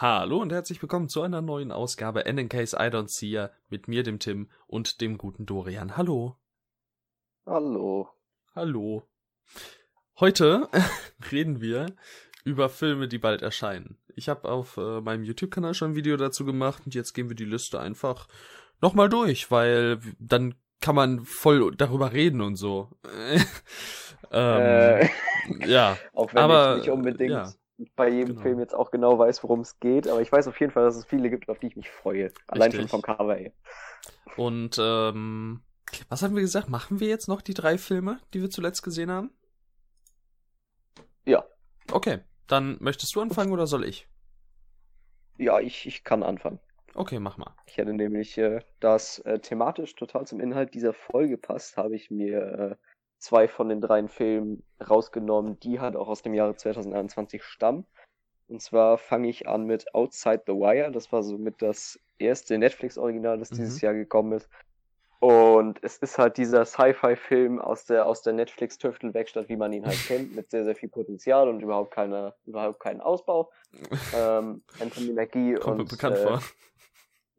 Hallo und herzlich willkommen zu einer neuen Ausgabe And in Case I Don't See Ya mit mir, dem Tim und dem guten Dorian. Hallo. Hallo. Hallo. Heute reden wir über Filme, die bald erscheinen. Ich habe auf äh, meinem YouTube-Kanal schon ein Video dazu gemacht und jetzt gehen wir die Liste einfach nochmal durch, weil dann kann man voll darüber reden und so. ähm, äh, ja. Auch wenn aber, ich nicht unbedingt ja bei jedem genau. Film jetzt auch genau weiß, worum es geht, aber ich weiß auf jeden Fall, dass es viele gibt, auf die ich mich freue. Richtig. Allein schon vom Cover her. Und ähm, was haben wir gesagt? Machen wir jetzt noch die drei Filme, die wir zuletzt gesehen haben? Ja. Okay, dann möchtest du anfangen oder soll ich? Ja, ich, ich kann anfangen. Okay, mach mal. Ich hätte nämlich, äh, das äh, thematisch total zum Inhalt dieser Folge passt, habe ich mir äh, zwei von den dreien Filmen rausgenommen, die halt auch aus dem Jahre 2021 stammen. Und zwar fange ich an mit Outside the Wire. Das war somit das erste Netflix-Original, das mhm. dieses Jahr gekommen ist. Und es ist halt dieser Sci-Fi-Film aus der, aus der Netflix-Tüftelwerkstatt, wie man ihn halt kennt, mit sehr, sehr viel Potenzial und überhaupt, keine, überhaupt keinen Ausbau. ähm, Anthony McGee Kommt und. Mir bekannt äh, vor.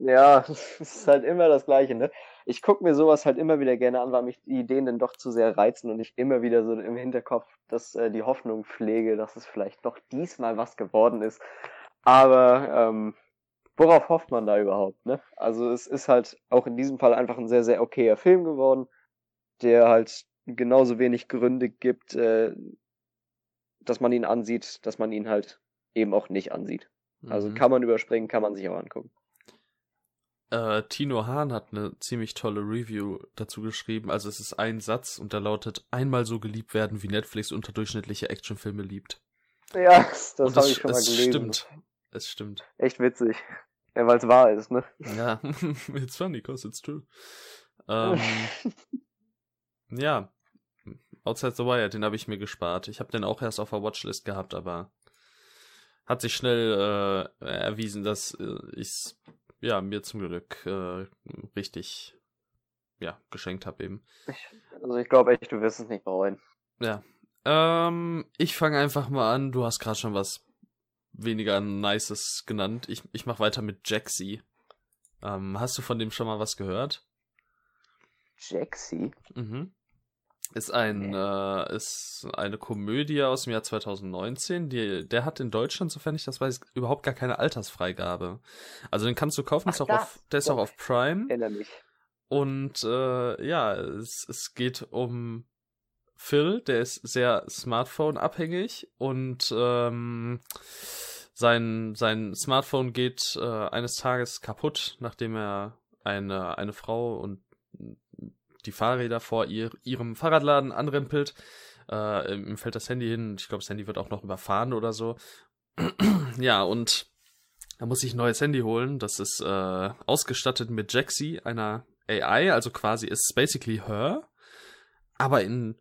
Ja, es ist halt immer das Gleiche, ne? ich gucke mir sowas halt immer wieder gerne an, weil mich die Ideen dann doch zu sehr reizen und ich immer wieder so im Hinterkopf dass äh, die Hoffnung pflege, dass es vielleicht doch diesmal was geworden ist. Aber ähm, worauf hofft man da überhaupt? Ne? Also es ist halt auch in diesem Fall einfach ein sehr, sehr okayer Film geworden, der halt genauso wenig Gründe gibt, äh, dass man ihn ansieht, dass man ihn halt eben auch nicht ansieht. Also mhm. Also kann man überspringen, kann man sich auch angucken. Äh, Tino Hahn hat eine ziemlich tolle Review dazu geschrieben. Also es ist ein Satz und der lautet: Einmal so geliebt werden, wie Netflix unterdurchschnittliche Actionfilme liebt. Ja, das, das habe ich schon mal gelesen. Es stimmt. Es stimmt. Echt witzig. Ja, weil es wahr ist, ne? Ja, it's funny, cause it's true. Ähm, ja, Outside the Wire, den habe ich mir gespart. Ich habe den auch erst auf der Watchlist gehabt, aber hat sich schnell äh, erwiesen, dass äh, ich ja, mir zum Glück äh, richtig ja, geschenkt habe eben. Ich, also ich glaube echt, du wirst es nicht bereuen. Ja. Ähm, ich fange einfach mal an. Du hast gerade schon was weniger Nices genannt. Ich, ich mache weiter mit Jaxi. Ähm, hast du von dem schon mal was gehört? Jaxi? Mhm. Ist ein äh, ist eine Komödie aus dem Jahr 2019. Die, der hat in Deutschland, sofern ich das weiß, überhaupt gar keine Altersfreigabe. Also den kannst du kaufen, Ach, ist auch auf, der ist auch auf Prime. Erinnere mich. Und äh, ja, es, es geht um Phil, der ist sehr Smartphone-abhängig und ähm, sein, sein Smartphone geht äh, eines Tages kaputt, nachdem er eine, eine Frau und die Fahrräder vor ihr, ihrem Fahrradladen anrempelt. Äh, ihm fällt das Handy hin. Ich glaube, das Handy wird auch noch überfahren oder so. ja, und da muss ich ein neues Handy holen. Das ist äh, ausgestattet mit Jaxi, einer AI, also quasi ist basically her, aber in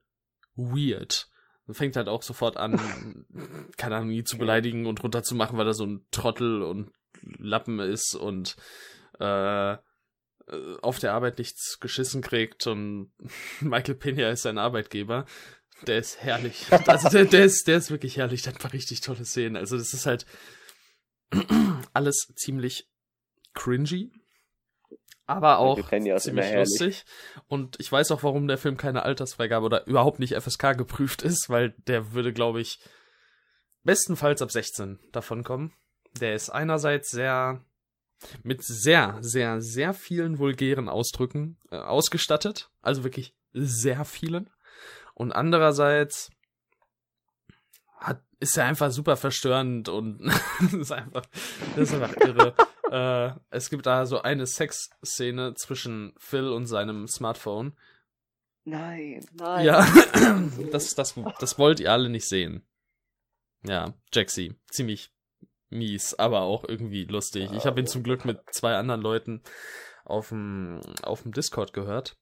weird. Und fängt halt auch sofort an, keine Ahnung, ihn zu beleidigen und runterzumachen, weil er so ein Trottel und Lappen ist und äh, auf der Arbeit nichts geschissen kriegt und Michael Pena ist sein Arbeitgeber. Der ist herrlich. Also der, der, ist, der ist wirklich herrlich. Der hat ein paar richtig tolle Szenen. Also das ist halt alles ziemlich cringy, aber auch ziemlich lustig. Und ich weiß auch, warum der Film keine Altersfreigabe oder überhaupt nicht FSK geprüft ist, weil der würde, glaube ich, bestenfalls ab 16 davon kommen. Der ist einerseits sehr mit sehr, sehr, sehr vielen vulgären Ausdrücken äh, ausgestattet. Also wirklich sehr vielen. Und andererseits hat, ist er einfach super verstörend und ist einfach, ist einfach irre. äh, es gibt da so eine Sexszene zwischen Phil und seinem Smartphone. Nein, nein. Ja, das, das, das wollt ihr alle nicht sehen. Ja, Jaxi, ziemlich mies, aber auch irgendwie lustig. Ich habe ihn zum Glück mit zwei anderen Leuten auf dem auf dem Discord gehört.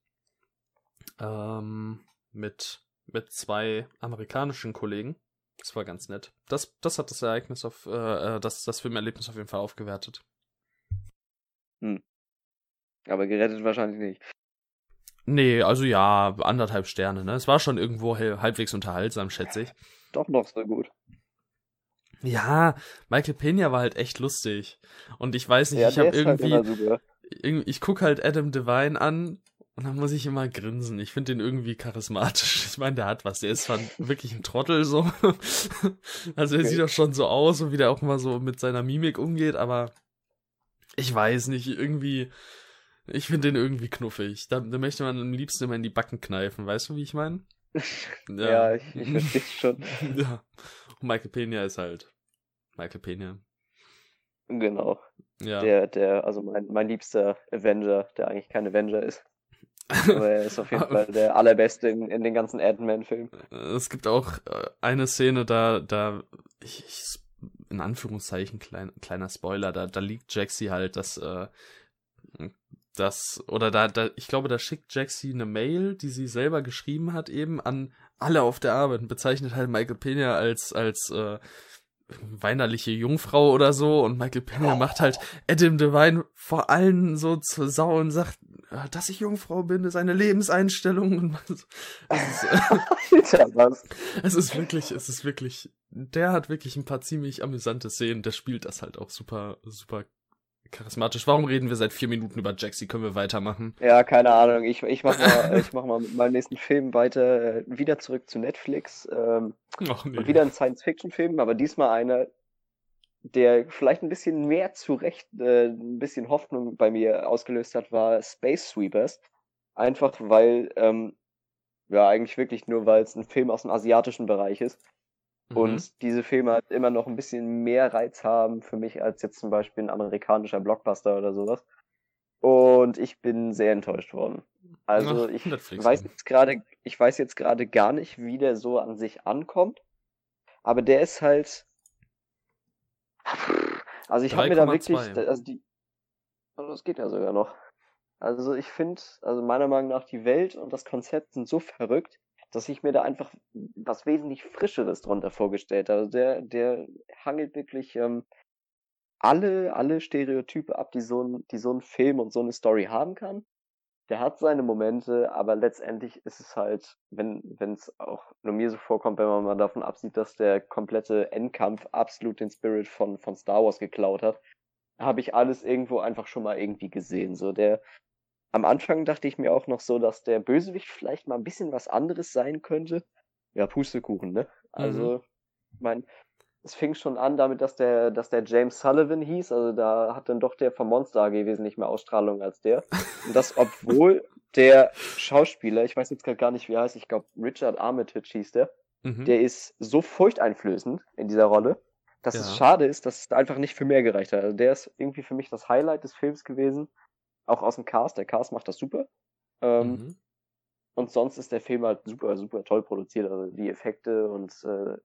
Ähm, mit mit zwei amerikanischen Kollegen. Das war ganz nett. Das das hat das Ereignis auf äh, äh, das das Filmerlebnis auf jeden Fall aufgewertet. Hm. Aber gerettet wahrscheinlich nicht. Nee, also ja, anderthalb Sterne, ne? Es war schon irgendwo halbwegs unterhaltsam, schätze ich. Doch noch so gut. Ja, Michael Pena war halt echt lustig. Und ich weiß nicht, ja, ich habe halt irgendwie, halt ich guck halt Adam Devine an und dann muss ich immer grinsen. Ich finde den irgendwie charismatisch. Ich meine, der hat was. Der ist zwar wirklich ein Trottel so. also er okay. sieht doch schon so aus und wie der auch mal so mit seiner Mimik umgeht, aber ich weiß nicht, irgendwie, ich finde den irgendwie knuffig. Da, da möchte man am liebsten immer in die Backen kneifen. Weißt du, wie ich meine? Ja. ja, ich, ich verstehe schon. ja. Michael Pena ist halt Michael Pena. Genau. Ja. Der, der, also mein, mein liebster Avenger, der eigentlich kein Avenger ist. Aber er ist auf jeden Fall der allerbeste in, in den ganzen Ant-Man-Filmen. Es gibt auch äh, eine Szene, da, da, ich, ich in Anführungszeichen klein, kleiner Spoiler, da, da liegt Jaxi halt, dass, äh, das, oder da, da, ich glaube, da schickt Jaxi eine Mail, die sie selber geschrieben hat, eben an alle auf der Arbeit und bezeichnet halt Michael Pena als, als, äh, weinerliche Jungfrau oder so. Und Michael Pena macht halt Adam Devine vor allen so zur Sau und sagt, dass ich Jungfrau bin, ist eine Lebenseinstellung. Und es ist, äh, es ist wirklich, es ist wirklich, der hat wirklich ein paar ziemlich amüsante Szenen, der spielt das halt auch super, super charismatisch. Warum reden wir seit vier Minuten über Jaxi? Können wir weitermachen? Ja, keine Ahnung. Ich, ich mach mal, ich mach mal mit meinem nächsten Film weiter. Äh, wieder zurück zu Netflix. Ähm, Ach, nee. Und wieder ein Science-Fiction-Film, aber diesmal einer, der vielleicht ein bisschen mehr zurecht, äh, ein bisschen Hoffnung bei mir ausgelöst hat, war Space Sweepers. Einfach weil, ähm, ja, eigentlich wirklich nur, weil es ein Film aus dem asiatischen Bereich ist. Mhm. Und diese Filme halt immer noch ein bisschen mehr Reiz haben für mich als jetzt zum Beispiel ein amerikanischer Blockbuster oder sowas. Und ich bin sehr enttäuscht worden. Also Ach, ich weiß jetzt gerade, ich weiß jetzt gerade gar nicht, wie der so an sich ankommt. Aber der ist halt. Also ich habe mir da wirklich, also die, also das geht ja sogar noch. Also ich finde, also meiner Meinung nach die Welt und das Konzept sind so verrückt, dass ich mir da einfach was wesentlich Frischeres drunter vorgestellt habe. Also der, der hangelt wirklich ähm, alle, alle Stereotype ab, die so, ein, die so ein Film und so eine Story haben kann. Der hat seine Momente, aber letztendlich ist es halt, wenn es auch nur mir so vorkommt, wenn man mal davon absieht, dass der komplette Endkampf absolut den Spirit von, von Star Wars geklaut hat, habe ich alles irgendwo einfach schon mal irgendwie gesehen. So der, am Anfang dachte ich mir auch noch so, dass der Bösewicht vielleicht mal ein bisschen was anderes sein könnte. Ja, Pustekuchen, ne? Also, mhm. mein, es fing schon an damit, dass der, dass der James Sullivan hieß. Also da hat dann doch der vom Monster AG wesentlich mehr Ausstrahlung als der. Und das, obwohl der Schauspieler, ich weiß jetzt gerade gar nicht, wie er heißt, ich glaube Richard Armitage hieß der, mhm. der ist so furchteinflößend in dieser Rolle, dass ja. es schade ist, dass es einfach nicht für mehr gereicht hat. Also der ist irgendwie für mich das Highlight des Films gewesen auch aus dem Cast. Der Cast macht das super. Ähm, mhm. Und sonst ist der Film halt super, super toll produziert. Also die Effekte und äh,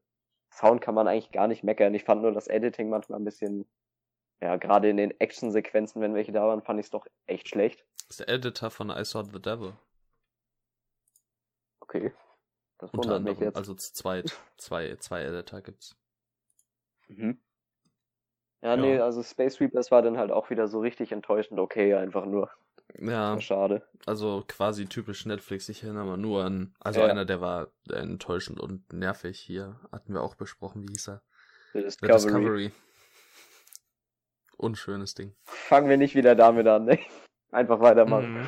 Sound kann man eigentlich gar nicht meckern. Ich fand nur das Editing manchmal ein bisschen, ja, gerade in den Action-Sequenzen, wenn welche da waren, fand ich es doch echt schlecht. Das ist der Editor von I Saw the Devil. Okay. Das Unter anderem, mich jetzt. Also zu zweit, zwei, zwei Editor gibt's. Mhm. Ja, nee, also Space Reapers war dann halt auch wieder so richtig enttäuschend okay, einfach nur. Ja. Schade. Also quasi typisch Netflix. Ich erinnere mal nur an, also ja. einer, der war enttäuschend und nervig hier. Hatten wir auch besprochen, wie hieß er? The Discovery. The Discovery. Unschönes Ding. Fangen wir nicht wieder damit an, ne? Einfach weitermachen. Mhm.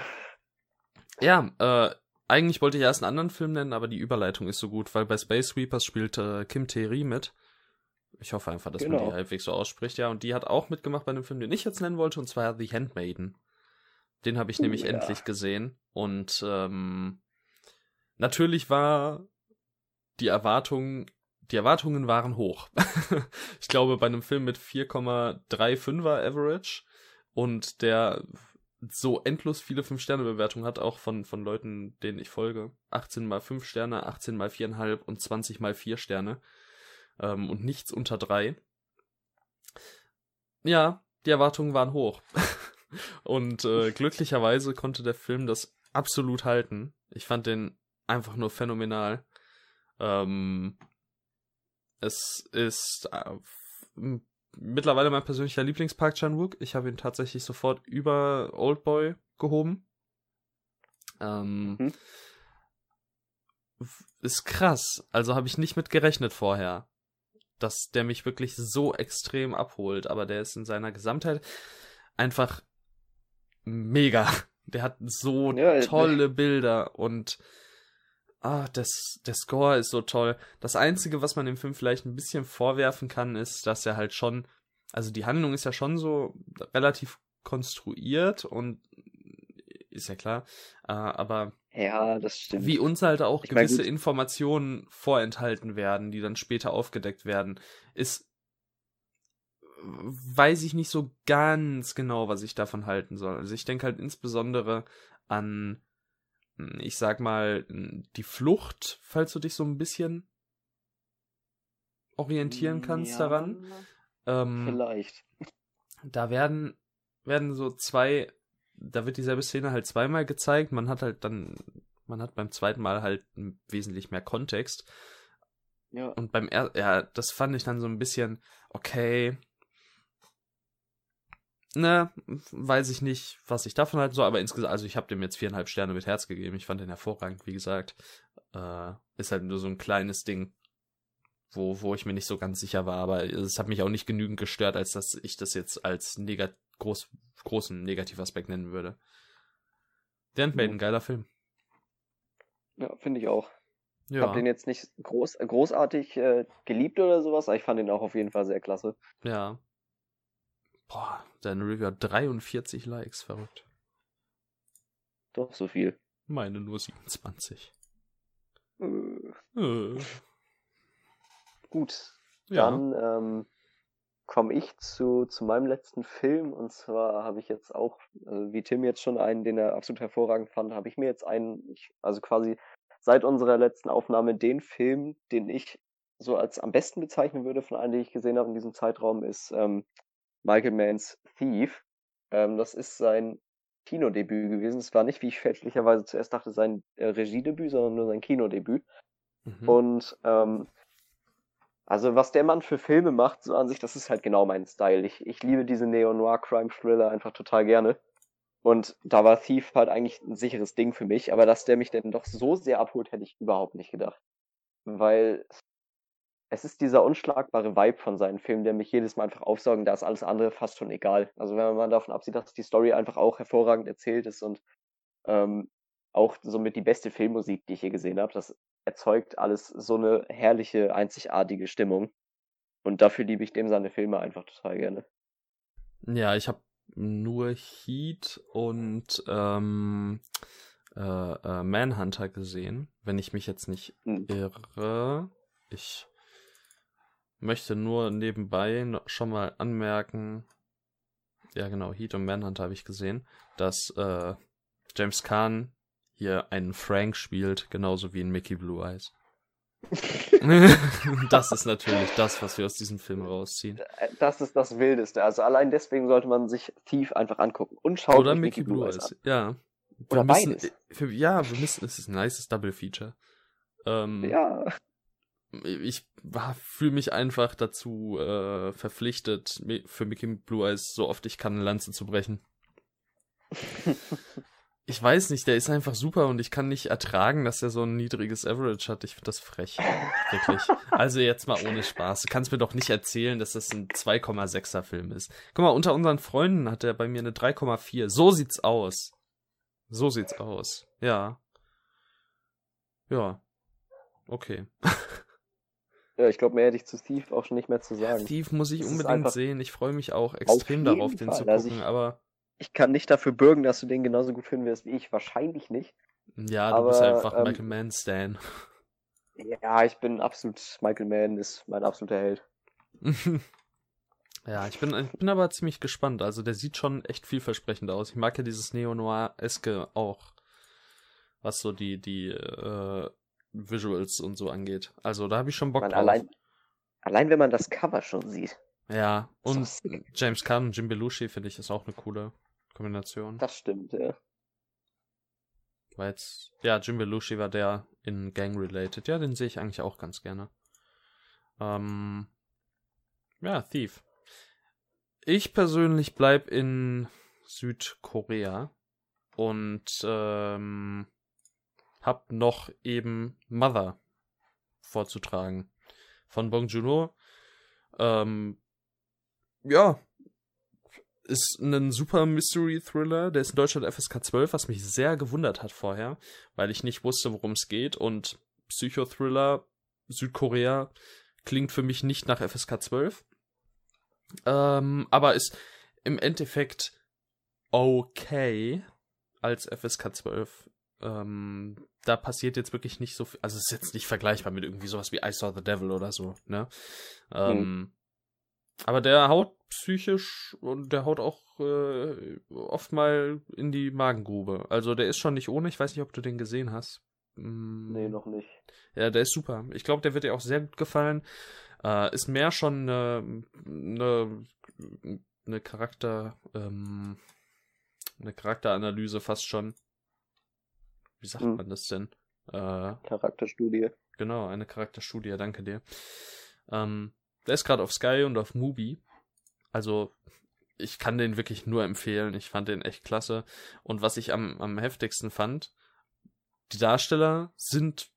Ja, äh, eigentlich wollte ich erst einen anderen Film nennen, aber die Überleitung ist so gut, weil bei Space Sweepers spielt äh, Kim Terry mit. Ich hoffe einfach, dass genau. man die halbwegs so ausspricht, ja. Und die hat auch mitgemacht bei einem Film, den ich jetzt nennen wollte, und zwar The Handmaiden. Den habe ich nämlich ja. endlich gesehen. Und ähm, natürlich war die Erwartung, die Erwartungen waren hoch. ich glaube, bei einem Film mit 4,35er Average und der so endlos viele 5-Sterne-Bewertungen hat, auch von, von Leuten, denen ich folge. 18 mal 5 Sterne, 18 mal 4,5 und 20 mal 4 Sterne ähm, und nichts unter drei. Ja, die Erwartungen waren hoch. und äh, glücklicherweise konnte der Film das absolut halten. Ich fand den einfach nur phänomenal. Ähm, es ist äh, mittlerweile mein persönlicher Lieblingspark Chan-wook. Ich habe ihn tatsächlich sofort über Oldboy gehoben. Ähm, mhm. Ist krass. Also habe ich nicht mit gerechnet vorher dass der mich wirklich so extrem abholt, aber der ist in seiner Gesamtheit einfach mega. Der hat so ja, tolle Bilder und ah, das, der Score ist so toll. Das Einzige, was man dem Film vielleicht ein bisschen vorwerfen kann, ist, dass er halt schon, also die Handlung ist ja schon so relativ konstruiert und ist ja klar, äh, aber ja, das stimmt. Wie uns halt auch ich gewisse mein, Informationen vorenthalten werden, die dann später aufgedeckt werden, ist weiß ich nicht so ganz genau, was ich davon halten soll. Also ich denke halt insbesondere an, hm, ich sag mal, die Flucht, falls du dich so ein bisschen orientieren kannst ja, daran. Ähm, vielleicht. Da werden, werden so zwei da wird dieselbe Szene halt zweimal gezeigt. Man hat halt dann, man hat beim zweiten Mal halt wesentlich mehr Kontext. Ja. Und beim ersten, ja, das fand ich dann so ein bisschen, okay. Ne, weiß ich nicht, was ich davon halt so, aber insgesamt, also ich habe dem jetzt viereinhalb Sterne mit Herz gegeben. Ich fand den hervorragend, wie gesagt. Äh, ist halt nur so ein kleines Ding, wo, wo ich mir nicht so ganz sicher war, aber es hat mich auch nicht genügend gestört, als dass ich das jetzt als negat groß, großen Negativaspekt nennen würde. The Handmaid, ein geiler Film. Ja, finde ich auch. Ja. Hab den jetzt nicht groß, großartig äh, geliebt oder sowas, aber ich fand ihn auch auf jeden Fall sehr klasse. Ja. Boah, dein Review hat 43 Likes, verrückt. Doch, so viel. Meine nur 27. Äh. Äh. Gut. Ja. Dann ähm, komme ich zu, zu meinem letzten Film. Und zwar habe ich jetzt auch, also wie Tim jetzt schon einen, den er absolut hervorragend fand, habe ich mir jetzt einen, ich, also quasi seit unserer letzten Aufnahme den Film, den ich so als am besten bezeichnen würde von allen, die ich gesehen habe in diesem Zeitraum, ist ähm, Michael Manns Thief. Ähm, das ist sein Kinodebüt gewesen. Es war nicht, wie ich fälschlicherweise zuerst dachte, sein äh, Regiedebüt, sondern nur sein Kinodebüt. Mhm. Und ähm, also was der Mann für Filme macht, so an sich, das ist halt genau mein Style. Ich, ich liebe diese Neo-Noir-Crime-Thriller einfach total gerne. Und da war Thief halt eigentlich ein sicheres Ding für mich, aber dass der mich denn doch so sehr abholt, hätte ich überhaupt nicht gedacht. Weil es ist dieser unschlagbare Vibe von seinen Filmen, der mich jedes Mal einfach aufsaugen, da ist alles andere fast schon egal. Also wenn man davon absieht, dass die Story einfach auch hervorragend erzählt ist und ähm, auch somit die beste Filmmusik, die ich je gesehen habe, das erzeugt alles so eine herrliche, einzigartige Stimmung. Und dafür liebe ich dem seine Filme einfach total gerne. Ja, ich habe nur Heat und ähm, äh, äh, Manhunter gesehen, wenn ich mich jetzt nicht hm. irre. Ich möchte nur nebenbei schon mal anmerken, ja genau, Heat und Manhunter habe ich gesehen, dass äh, James Kahn hier einen Frank spielt, genauso wie in Mickey Blue Eyes. das ist natürlich das, was wir aus diesem Film rausziehen. Das ist das Wildeste. Also allein deswegen sollte man sich tief einfach angucken und schauen. Oder Mickey, Mickey Blue Eyes. An. Ja. Wir Oder müssen, beides. Für, ja, wir müssen. Es ist ein nices Double Feature. Ähm, ja. Ich fühle mich einfach dazu äh, verpflichtet, für Mickey Blue Eyes so oft ich kann eine Lanze zu brechen. ich weiß nicht, der ist einfach super und ich kann nicht ertragen, dass er so ein niedriges Average hat. Ich finde das frech. Wirklich. Also jetzt mal ohne Spaß. Du kannst mir doch nicht erzählen, dass das ein 2,6er Film ist. Guck mal, unter unseren Freunden hat er bei mir eine 3,4. So sieht's aus. So sieht's aus. Ja. Ja. Okay. Ja, ich glaube, mehr hätte ich zu Steve auch schon nicht mehr zu sagen. Steve muss ich das unbedingt sehen. Ich freue mich auch extrem darauf, den Fall. zu also gucken, also ich, aber ich kann nicht dafür bürgen, dass du den genauso gut finden wirst wie ich. Wahrscheinlich nicht. Ja, du aber, bist einfach ähm, Michael Mann Stan. Ja, ich bin absolut, Michael Mann ist mein absoluter Held. ja, ich bin, ich bin aber ziemlich gespannt. Also der sieht schon echt vielversprechend aus. Ich mag ja dieses Neo-Noir-eske auch. Was so die, die äh, Visuals und so angeht. Also da habe ich schon Bock man, drauf. Allein, allein wenn man das Cover schon sieht. Ja, und James Caan und Jim Belushi finde ich ist auch eine coole Kombination. Das stimmt, ja. Weil jetzt, ja, Jim Belushi war der in Gang Related. Ja, den sehe ich eigentlich auch ganz gerne. Ähm, ja, Thief. Ich persönlich bleib in Südkorea und ähm, hab noch eben Mother vorzutragen von Bong Joon-ho Ähm, ja, ist ein super Mystery Thriller. Der ist in Deutschland FSK 12, was mich sehr gewundert hat vorher, weil ich nicht wusste, worum es geht. Und Psychothriller Südkorea klingt für mich nicht nach FSK 12. Ähm, aber ist im Endeffekt okay als FSK 12. Ähm, da passiert jetzt wirklich nicht so viel. Also es ist jetzt nicht vergleichbar mit irgendwie sowas wie I Saw the Devil oder so, ne? Ähm, mhm. Aber der haut psychisch und der haut auch äh, oft mal in die Magengrube. Also der ist schon nicht ohne. Ich weiß nicht, ob du den gesehen hast. Mm. Nee, noch nicht. Ja, der ist super. Ich glaube, der wird dir auch sehr gut gefallen. Äh, ist mehr schon eine, eine, eine Charakter, ähm, eine Charakteranalyse fast schon. Wie sagt hm. man das denn? Äh, Charakterstudie. Genau, eine Charakterstudie, danke dir. Ähm, der ist gerade auf Sky und auf Mubi. Also, ich kann den wirklich nur empfehlen. Ich fand den echt klasse. Und was ich am, am heftigsten fand, die Darsteller sind,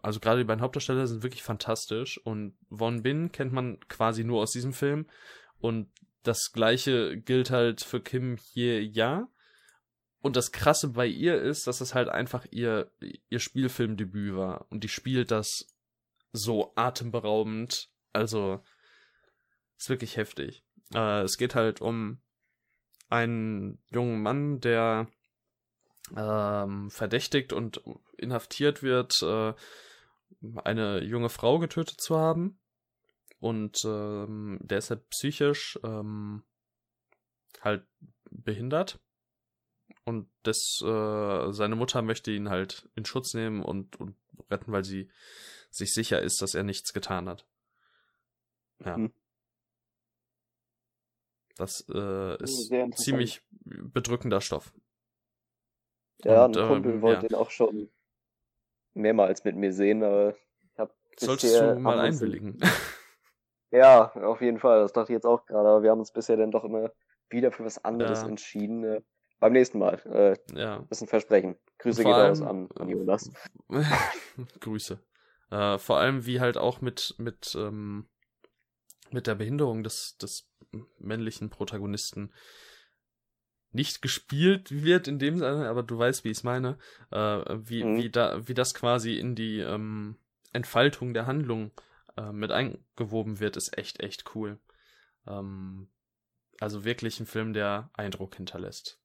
also gerade die beiden Hauptdarsteller sind wirklich fantastisch. Und Von Bin kennt man quasi nur aus diesem Film. Und das gleiche gilt halt für Kim Hye-ja. Und das Krasse bei ihr ist, dass es halt einfach ihr, ihr Spielfilmdebüt war. Und die spielt das so atemberaubend. Also, ist wirklich heftig. Äh, es geht halt um einen jungen Mann, der ähm, verdächtigt und inhaftiert wird, äh, eine junge Frau getötet zu haben. Und ähm, der ist halt psychisch ähm, halt behindert. Und das, äh, seine Mutter möchte ihn halt in Schutz nehmen und, und retten, weil sie sich sicher ist, dass er nichts getan hat. Ja. Mhm. Das äh, ist ziemlich bedrückender Stoff. Ja, und, ein Kumpel ähm, wollte ja. den auch schon mehrmals mit mir sehen, aber ich hab Solltest du mal einwilligen. Ja, auf jeden Fall. Das dachte ich jetzt auch gerade, aber wir haben uns bisher dann doch immer wieder für was anderes ja. entschieden. Äh, beim nächsten Mal. Äh, ja. Das ist ein Versprechen. Grüße geht allem, aus an, an Jonas. Grüße. Äh, vor allem wie halt auch mit, mit, ähm, mit der Behinderung des, des männlichen Protagonisten nicht gespielt wird in dem Sinne, aber du weißt, wie ich es meine, äh, wie, mhm. wie, da, wie das quasi in die ähm, Entfaltung der Handlung äh, mit eingewoben wird, ist echt, echt cool. Ähm, also wirklich ein Film, der Eindruck hinterlässt.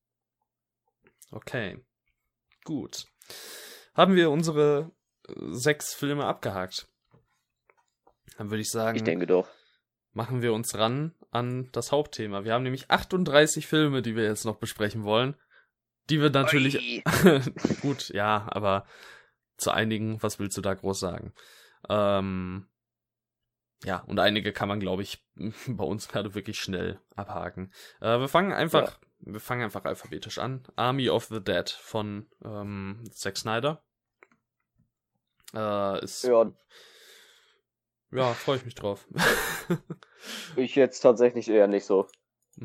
Okay. Gut. Haben wir unsere äh, sechs Filme abgehakt? Dann würde ich sagen. Ich denke doch. Machen wir uns ran an das Hauptthema. Wir haben nämlich 38 Filme, die wir jetzt noch besprechen wollen. Die wir natürlich. gut, ja, aber zu einigen, was willst du da groß sagen? Ähm, ja, und einige kann man, glaube ich, bei uns gerade wirklich schnell abhaken. Äh, wir fangen einfach, ja. wir fangen einfach alphabetisch an. Army of the Dead von ähm, Zack Snyder. Äh, ist, ja. Ja, freue ich mich drauf. ich jetzt tatsächlich eher nicht so.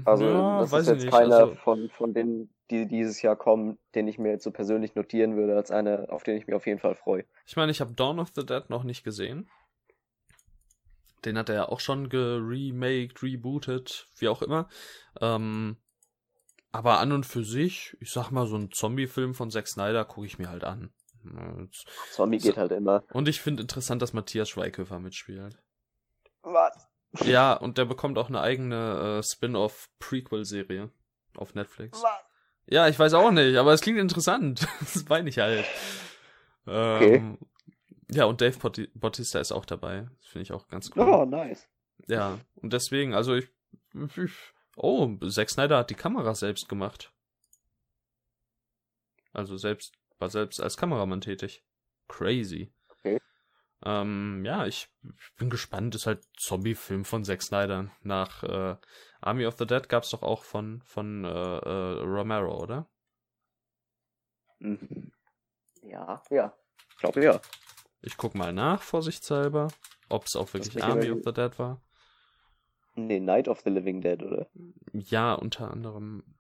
Also, ja, das ist jetzt nicht. keiner also... von, von denen, die dieses Jahr kommen, den ich mir jetzt so persönlich notieren würde, als einer, auf den ich mich auf jeden Fall freue. Ich meine, ich habe Dawn of the Dead noch nicht gesehen. Den hat er ja auch schon geremaked, rebootet, wie auch immer. Ähm, aber an und für sich, ich sag mal, so ein Zombie-Film von Zack Snyder gucke ich mir halt an. Zombie geht halt immer. Und ich finde interessant, dass Matthias Schweighöfer mitspielt. Was? Ja, und der bekommt auch eine eigene äh, Spin-off-Prequel-Serie auf Netflix. Was? Ja, ich weiß auch nicht, aber es klingt interessant. das meine ich halt. Okay. Ähm, ja, und Dave Bautista ist auch dabei. Das finde ich auch ganz cool. Oh, nice. Ja, und deswegen, also ich, ich Oh, Zack Snyder hat die Kamera selbst gemacht. Also selbst war selbst als Kameramann tätig. Crazy. Okay. Ähm, ja, ich, ich, bin gespannt. Ist halt Zombie-Film von Zack Snyder. Nach äh, Army of the Dead gab's doch auch von, von äh, äh, Romero, oder? Mhm. Ja, ja. Ich glaube ja. Ich guck mal nach, vorsichtshalber, ob es auch wirklich Army of the Dead war. Nee, Night of the Living Dead, oder? Ja, unter anderem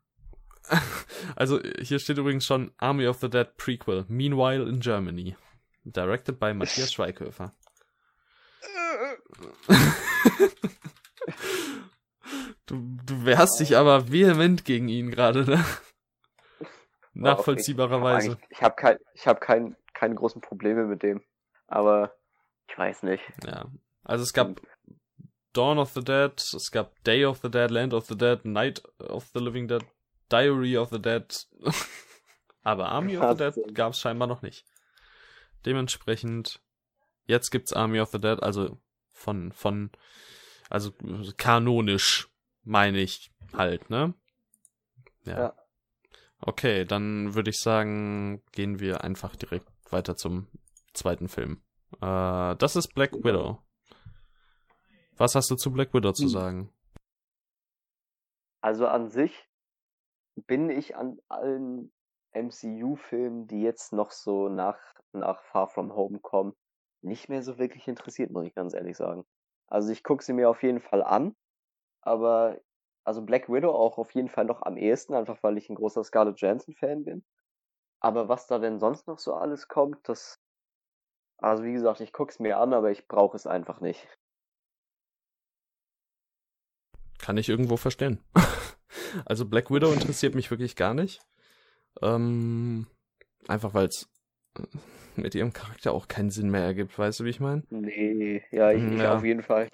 also hier steht übrigens schon Army of the Dead Prequel. Meanwhile in Germany. Directed by Matthias Schweighöfer. Du, du wehrst dich aber vehement gegen ihn gerade, ne? Nachvollziehbarerweise. Ich habe kein, ich hab kein, keine großen Probleme mit dem. Aber ich weiß nicht. Ja. Also es gab Dawn of the Dead, es gab Day of the Dead, Land of the Dead, Night of the Living Dead, Diary of the Dead. aber Army of the Dead gab es scheinbar noch nicht. Dementsprechend, jetzt gibt's Army of the Dead, also von, von, also kanonisch meine ich halt, ne? Ja. ja. Okay, dann würde ich sagen, gehen wir einfach direkt weiter zum zweiten Film. Äh, das ist Black Widow. Was hast du zu Black Widow zu hm. sagen? Also an sich bin ich an allen MCU-Filmen, die jetzt noch so nach, nach Far From Home kommen, nicht mehr so wirklich interessiert, muss ich ganz ehrlich sagen. Also ich gucke sie mir auf jeden Fall an, aber also Black Widow auch auf jeden Fall noch am ehesten, einfach weil ich ein großer Scarlett Johansson-Fan bin. Aber was da denn sonst noch so alles kommt, das. Also wie gesagt, ich guck's mir an, aber ich brauche es einfach nicht. Kann ich irgendwo verstehen. also Black Widow interessiert mich wirklich gar nicht. Ähm, einfach weil es mit ihrem Charakter auch keinen Sinn mehr ergibt, weißt du, wie ich meine? Nee, ja, ich, ich auf jeden Fall.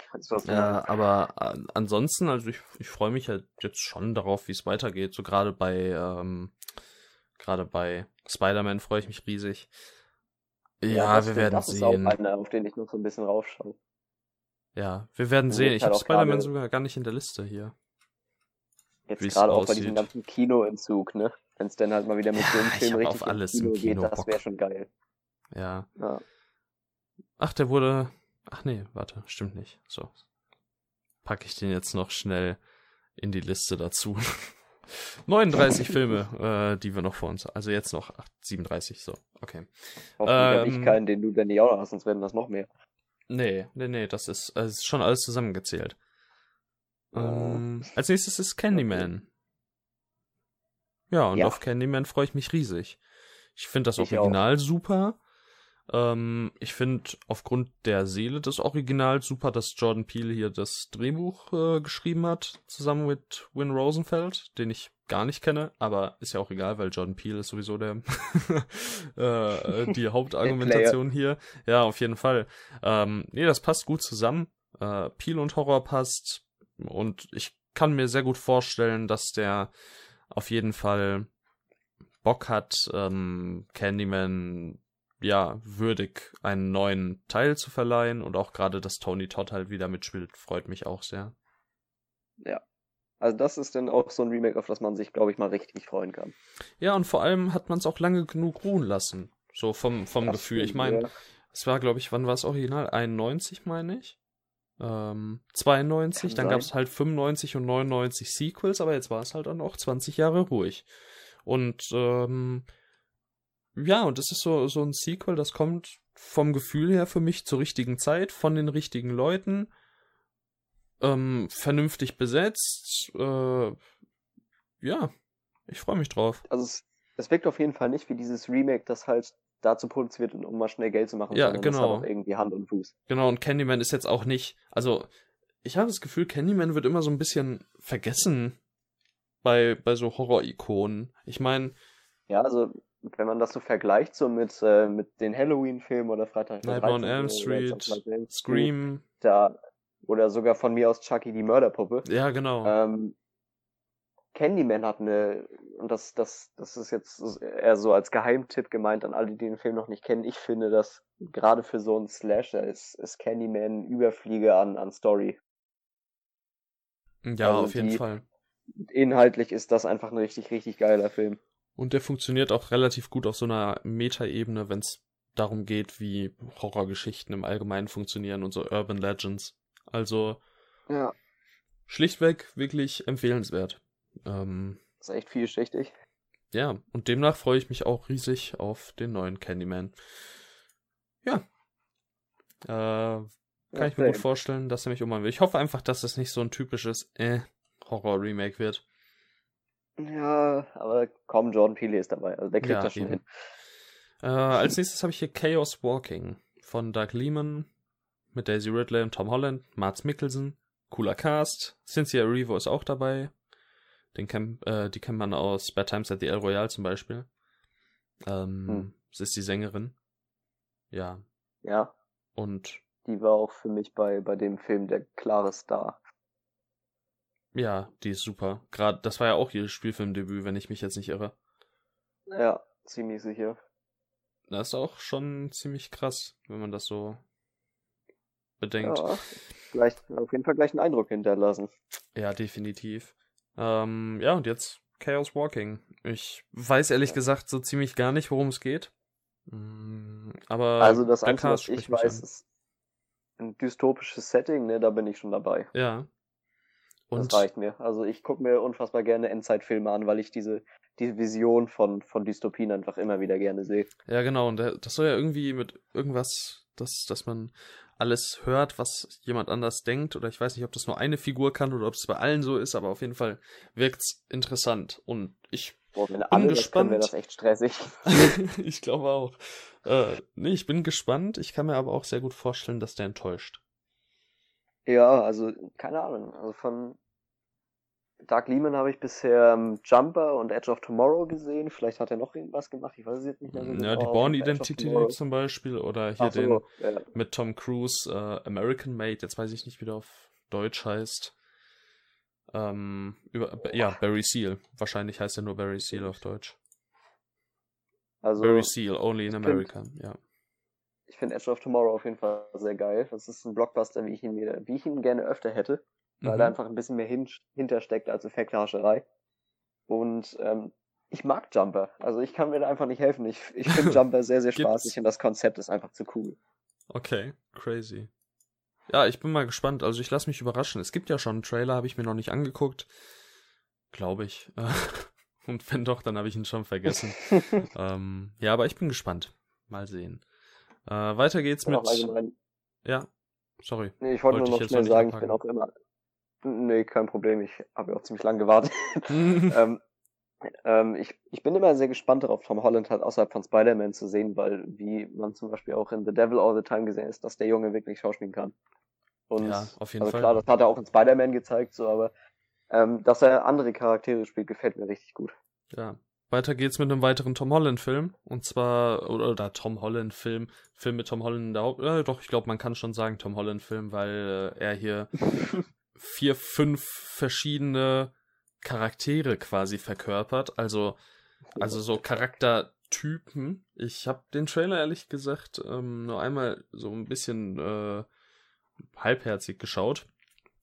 ja, aber äh, ansonsten, also ich, ich freue mich halt jetzt schon darauf, wie es weitergeht. So gerade bei, ähm, gerade bei Spider-Man freue ich mich riesig. Ja, ja wir werden das sehen. Das ist auch einer, auf den ich noch so ein bisschen raufschaue. Ja, wir werden Den sehen. Ich halt habe Spider-Man sogar gar nicht in der Liste hier. Jetzt gerade auch bei diesem ganzen Kinoentzug, ne? Wenn es dann halt mal wieder mit ja, so einem Film richtig auf alles Kino, Kino geht, das wäre schon geil. Ja. ja. Ach, der wurde. Ach nee, warte, stimmt nicht. So. Packe ich den jetzt noch schnell in die Liste dazu. 39 Filme, äh, die wir noch vor uns Also jetzt noch 8, 37, so, okay. Hoffentlich ähm, ich keinen, den du dann nicht auch noch hast, sonst werden das noch mehr. Nee, nee, nee, das ist, das ist schon alles zusammengezählt. Ähm, als nächstes ist Candyman. Ja, und ja. auf Candyman freue ich mich riesig. Ich finde das ich Original auch. super. Ähm, ich finde aufgrund der Seele des Originals super, dass Jordan Peele hier das Drehbuch äh, geschrieben hat, zusammen mit Win Rosenfeld, den ich gar nicht kenne, aber ist ja auch egal, weil Jordan Peele ist sowieso der äh, die Hauptargumentation hier. Ja, auf jeden Fall. Ähm, nee, das passt gut zusammen. Äh, Peele und Horror passt und ich kann mir sehr gut vorstellen, dass der auf jeden Fall Bock hat, ähm, Candyman ja würdig einen neuen Teil zu verleihen und auch gerade, dass Tony Todd halt wieder mitspielt, freut mich auch sehr. Ja. Also das ist dann auch so ein Remake, auf das man sich, glaube ich, mal richtig freuen kann. Ja, und vor allem hat man es auch lange genug ruhen lassen. So vom, vom Gefühl. ich meine, ja. es war, glaube ich, wann war es original? 91, meine ich. Ähm, 92, kann dann gab es halt 95 und 99 Sequels, aber jetzt war es halt dann auch 20 Jahre ruhig. Und ähm, ja, und es ist so, so ein Sequel, das kommt vom Gefühl her für mich zur richtigen Zeit, von den richtigen Leuten, ähm, vernünftig besetzt. Äh, ja, ich freue mich drauf. Also es, es wirkt auf jeden Fall nicht wie dieses Remake, das halt dazu produziert um mal schnell Geld zu machen. Ja, genau. Das hat auch irgendwie Hand und Fuß. Genau, und Candyman ist jetzt auch nicht, also ich habe das Gefühl, Candyman wird immer so ein bisschen vergessen bei, bei so Horror-Ikonen. Ich meine. Ja, also wenn man das so vergleicht, so mit, äh, mit den Halloween-Filmen oder Freitag Nightmare on Elm Street, Scream. Da, oder sogar von mir aus Chucky die Mörderpuppe. Ja, genau. Ähm, Candyman hat eine, und das, das, das ist jetzt eher so als Geheimtipp gemeint an alle, die den Film noch nicht kennen. Ich finde, dass gerade für so einen Slasher ist, ist Candyman Überfliege an, an Story. Ja, also auf jeden Fall. Inhaltlich ist das einfach ein richtig, richtig geiler Film. Und der funktioniert auch relativ gut auf so einer Metaebene, wenn es darum geht, wie Horrorgeschichten im Allgemeinen funktionieren und so Urban Legends. Also ja. schlichtweg wirklich empfehlenswert. Ähm, das ist echt vielschichtig. Ja, und demnach freue ich mich auch riesig auf den neuen Candyman. Ja. Äh, kann ja, ich mir gut vorstellen, dass er mich umhauen will. Ich hoffe einfach, dass es nicht so ein typisches äh, Horror-Remake wird. Ja, aber kaum Jordan Peele ist dabei. Also der kriegt ja, das schon eben. hin. Äh, als nächstes habe ich hier Chaos Walking von Doug Lehman mit Daisy Ridley und Tom Holland, Mats Mikkelsen cooler Cast. Cynthia Erivo ist auch dabei. Den kennt, äh, die kennt man aus Bad Times at the El Royale zum Beispiel. Ähm, hm. Sie ist die Sängerin. Ja. Ja. Und. Die war auch für mich bei, bei dem Film der klare Star. Ja, die ist super. Gerade, das war ja auch ihr Spielfilmdebüt, wenn ich mich jetzt nicht irre. Ja, ziemlich sicher. Das ist auch schon ziemlich krass, wenn man das so bedenkt. Ja, gleich, auf jeden Fall gleich einen Eindruck hinterlassen. Ja, definitiv. Ähm, ja, und jetzt Chaos Walking. Ich weiß ehrlich gesagt so ziemlich gar nicht, worum es geht. Mm, aber also das Einzige, was ich weiß, an. ist ein dystopisches Setting, ne, da bin ich schon dabei. Ja. Und das reicht mir. Also ich gucke mir unfassbar gerne Endzeitfilme an, weil ich diese, diese Vision von, von Dystopien einfach immer wieder gerne sehe. Ja, genau. Und das soll ja irgendwie mit irgendwas, dass, dass man alles hört, was jemand anders denkt. Oder ich weiß nicht, ob das nur eine Figur kann oder ob es bei allen so ist, aber auf jeden Fall wirkt's interessant. Und ich Boah, bin gespannt. wäre das echt stressig. ich glaube auch. Äh, nee, ich bin gespannt. Ich kann mir aber auch sehr gut vorstellen, dass der enttäuscht. Ja, also keine Ahnung. Also von Dark Lehman habe ich bisher um, Jumper und Edge of Tomorrow gesehen. Vielleicht hat er noch irgendwas gemacht. Ich weiß es jetzt nicht mehr so genau. Ja, die Born-Identität zum Beispiel. Oder hier so, den ja. mit Tom Cruise uh, American Made. Jetzt weiß ich nicht, wie der auf Deutsch heißt. Ähm, über, ja, Barry Seal. Wahrscheinlich heißt er nur Barry Seal auf Deutsch. Also, Barry Seal, only in America, find, ja. Ich finde Edge of Tomorrow auf jeden Fall sehr geil. Das ist ein Blockbuster, wie ich ihn, wie ich ihn gerne öfter hätte weil mhm. da einfach ein bisschen mehr hin, hintersteckt als Effekthascherei. Und ähm, ich mag Jumper. Also ich kann mir da einfach nicht helfen. Ich, ich finde Jumper sehr, sehr spaßig und das Konzept ist einfach zu cool. Okay, crazy. Ja, ich bin mal gespannt. Also ich lasse mich überraschen. Es gibt ja schon einen Trailer, habe ich mir noch nicht angeguckt. Glaube ich. und wenn doch, dann habe ich ihn schon vergessen. ähm, ja, aber ich bin gespannt. Mal sehen. Äh, weiter geht's mit. Ja, sorry. Nee, ich wollte nur noch schnell sagen, ich bin auch immer, Nee, kein Problem. Ich habe ja auch ziemlich lange gewartet. ähm, ähm, ich, ich bin immer sehr gespannt darauf, Tom Holland halt außerhalb von Spider-Man zu sehen, weil wie man zum Beispiel auch in The Devil All the Time gesehen ist, dass der Junge wirklich schauspielen kann. Und ja, auf jeden also Fall. klar, das hat er auch in Spider-Man gezeigt, so, aber ähm, dass er andere Charaktere spielt, gefällt mir richtig gut. Ja. Weiter geht's mit einem weiteren Tom Holland-Film. Und zwar, oder, oder Tom Holland-Film, Film mit Tom Holland in der Haupt. Äh, doch, ich glaube, man kann schon sagen Tom Holland-Film, weil äh, er hier vier, fünf verschiedene Charaktere quasi verkörpert. Also, also so Charaktertypen. Ich habe den Trailer ehrlich gesagt ähm, nur einmal so ein bisschen äh, halbherzig geschaut.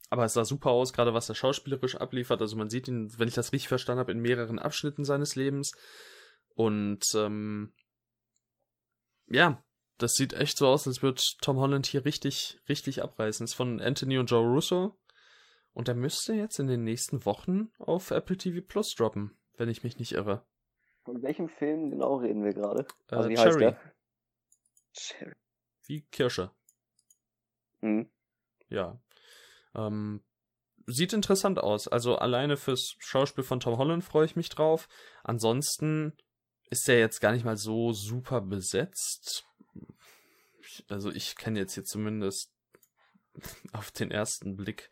Aber es sah super aus, gerade was er schauspielerisch abliefert. Also man sieht ihn, wenn ich das richtig verstanden habe, in mehreren Abschnitten seines Lebens. Und ähm, ja, das sieht echt so aus, als würde Tom Holland hier richtig, richtig abreißen. Ist von Anthony und Joe Russo. Und der müsste jetzt in den nächsten Wochen auf Apple TV Plus droppen, wenn ich mich nicht irre. Von welchem Film genau reden wir gerade? Äh, also wie Cherry. heißt der? Cherry. Wie Kirsche. Mhm. Ja. Ähm, sieht interessant aus. Also alleine fürs Schauspiel von Tom Holland freue ich mich drauf. Ansonsten ist er jetzt gar nicht mal so super besetzt. Also ich kenne jetzt hier zumindest auf den ersten Blick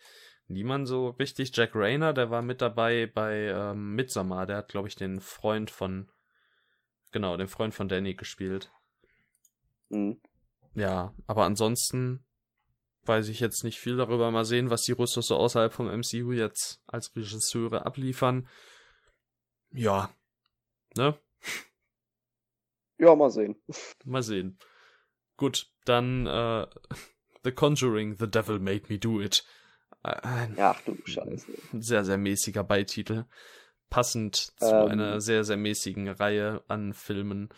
niemand so richtig. Jack Rayner, der war mit dabei bei ähm, Midsommar. Der hat, glaube ich, den Freund von, genau, den Freund von Danny gespielt. Mhm. Ja, aber ansonsten weiß ich jetzt nicht viel darüber. Mal sehen, was die Russos so außerhalb vom MCU jetzt als Regisseure abliefern. Ja, ne? Ja, mal sehen. Mal sehen. Gut, dann äh, The Conjuring, The Devil Made Me Do It. Ein Ach du Scheiße. Sehr, sehr mäßiger Beititel. Passend zu ähm, einer sehr, sehr mäßigen Reihe an Filmen,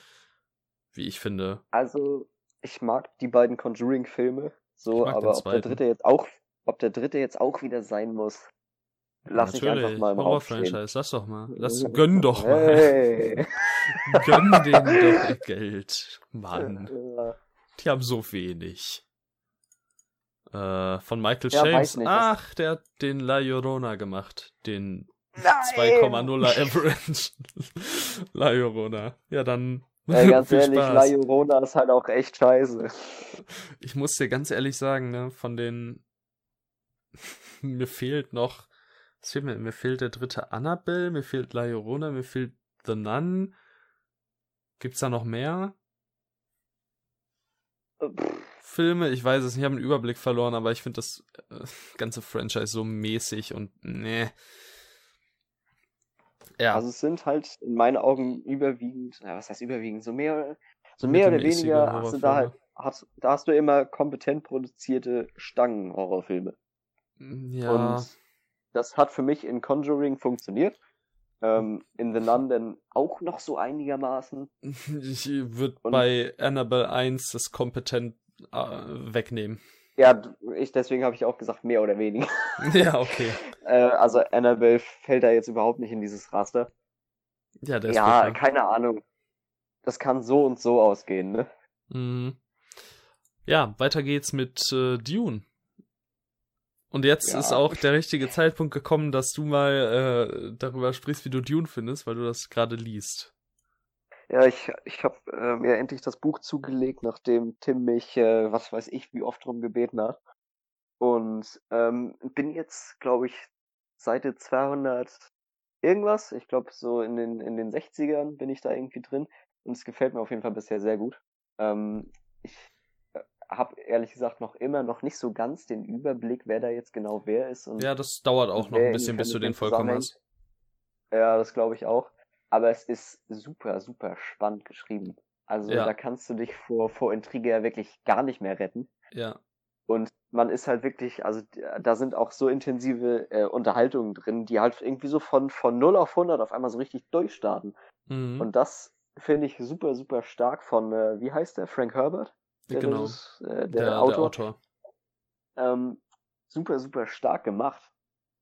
wie ich finde. Also, ich mag die beiden Conjuring-Filme so, aber ob der dritte jetzt auch, ob der dritte jetzt auch wieder sein muss, lass ja, ich einfach mal im Horror-Franchise, lass doch mal. Lass, gönn doch mal. Hey. gönn denen doch Geld, Mann. Die haben so wenig. Äh, von Michael ja, James. Ach, der hat den La Llorona gemacht. Den 2,0er Average. La Llorona. Ja, dann. Ja, ganz ehrlich, Spaß. La Llorona ist halt auch echt scheiße. Ich muss dir ganz ehrlich sagen, ne, von den mir fehlt noch, was fehlt mir? Mir fehlt der dritte Annabelle, mir fehlt La Llorona, mir fehlt The Nun. Gibt's da noch mehr? Filme, ich weiß es nicht, ich habe einen Überblick verloren, aber ich finde das äh, ganze Franchise so mäßig und ne. Ja. Also es sind halt in meinen Augen überwiegend, ja, was heißt überwiegend, so mehr, so mehr oder weniger hast du da halt, hast, da hast du immer kompetent produzierte Stangen-Horrorfilme. Ja. Und das hat für mich in Conjuring funktioniert. Ähm, in The Nun dann auch noch so einigermaßen. Ich würde bei Annabelle 1 das kompetent wegnehmen. Ja, ich, deswegen habe ich auch gesagt, mehr oder weniger. Ja, okay. äh, also Annabelle fällt da jetzt überhaupt nicht in dieses Raster. Ja, der ist Ja, keine Ahnung. Das kann so und so ausgehen, ne? Mhm. Ja, weiter geht's mit äh, Dune. Und jetzt Ja. ist auch der richtige Zeitpunkt gekommen, dass du mal äh, darüber sprichst, wie du Dune findest, weil du das gerade liest. Ja, ich, ich habe äh, mir endlich das Buch zugelegt, nachdem Tim mich, äh, was weiß ich, wie oft drum gebeten hat. Und ähm, bin jetzt, glaube ich, Seite 200 irgendwas. Ich glaube, so in den, in den 60ern bin ich da irgendwie drin. Und es gefällt mir auf jeden Fall bisher sehr gut. Ähm, ich habe ehrlich gesagt noch immer noch nicht so ganz den Überblick, wer da jetzt genau wer ist. Und Ja, das dauert auch noch ein bisschen, bis du den vollkommen hast. Ja, das glaube ich auch. Aber es ist super, super spannend geschrieben. Also Ja. da kannst du dich vor, vor Intrige ja wirklich gar nicht mehr retten. Ja. Und man ist halt wirklich, also da sind auch so intensive äh, Unterhaltungen drin, die halt irgendwie so von, von 0 auf 100 auf einmal so richtig durchstarten. Mhm. Und das finde ich super, super stark von, äh, wie heißt der? Frank Herbert? Der, genau. Regis- äh, der, der, Autor. der Autor. Ähm, super, super stark gemacht.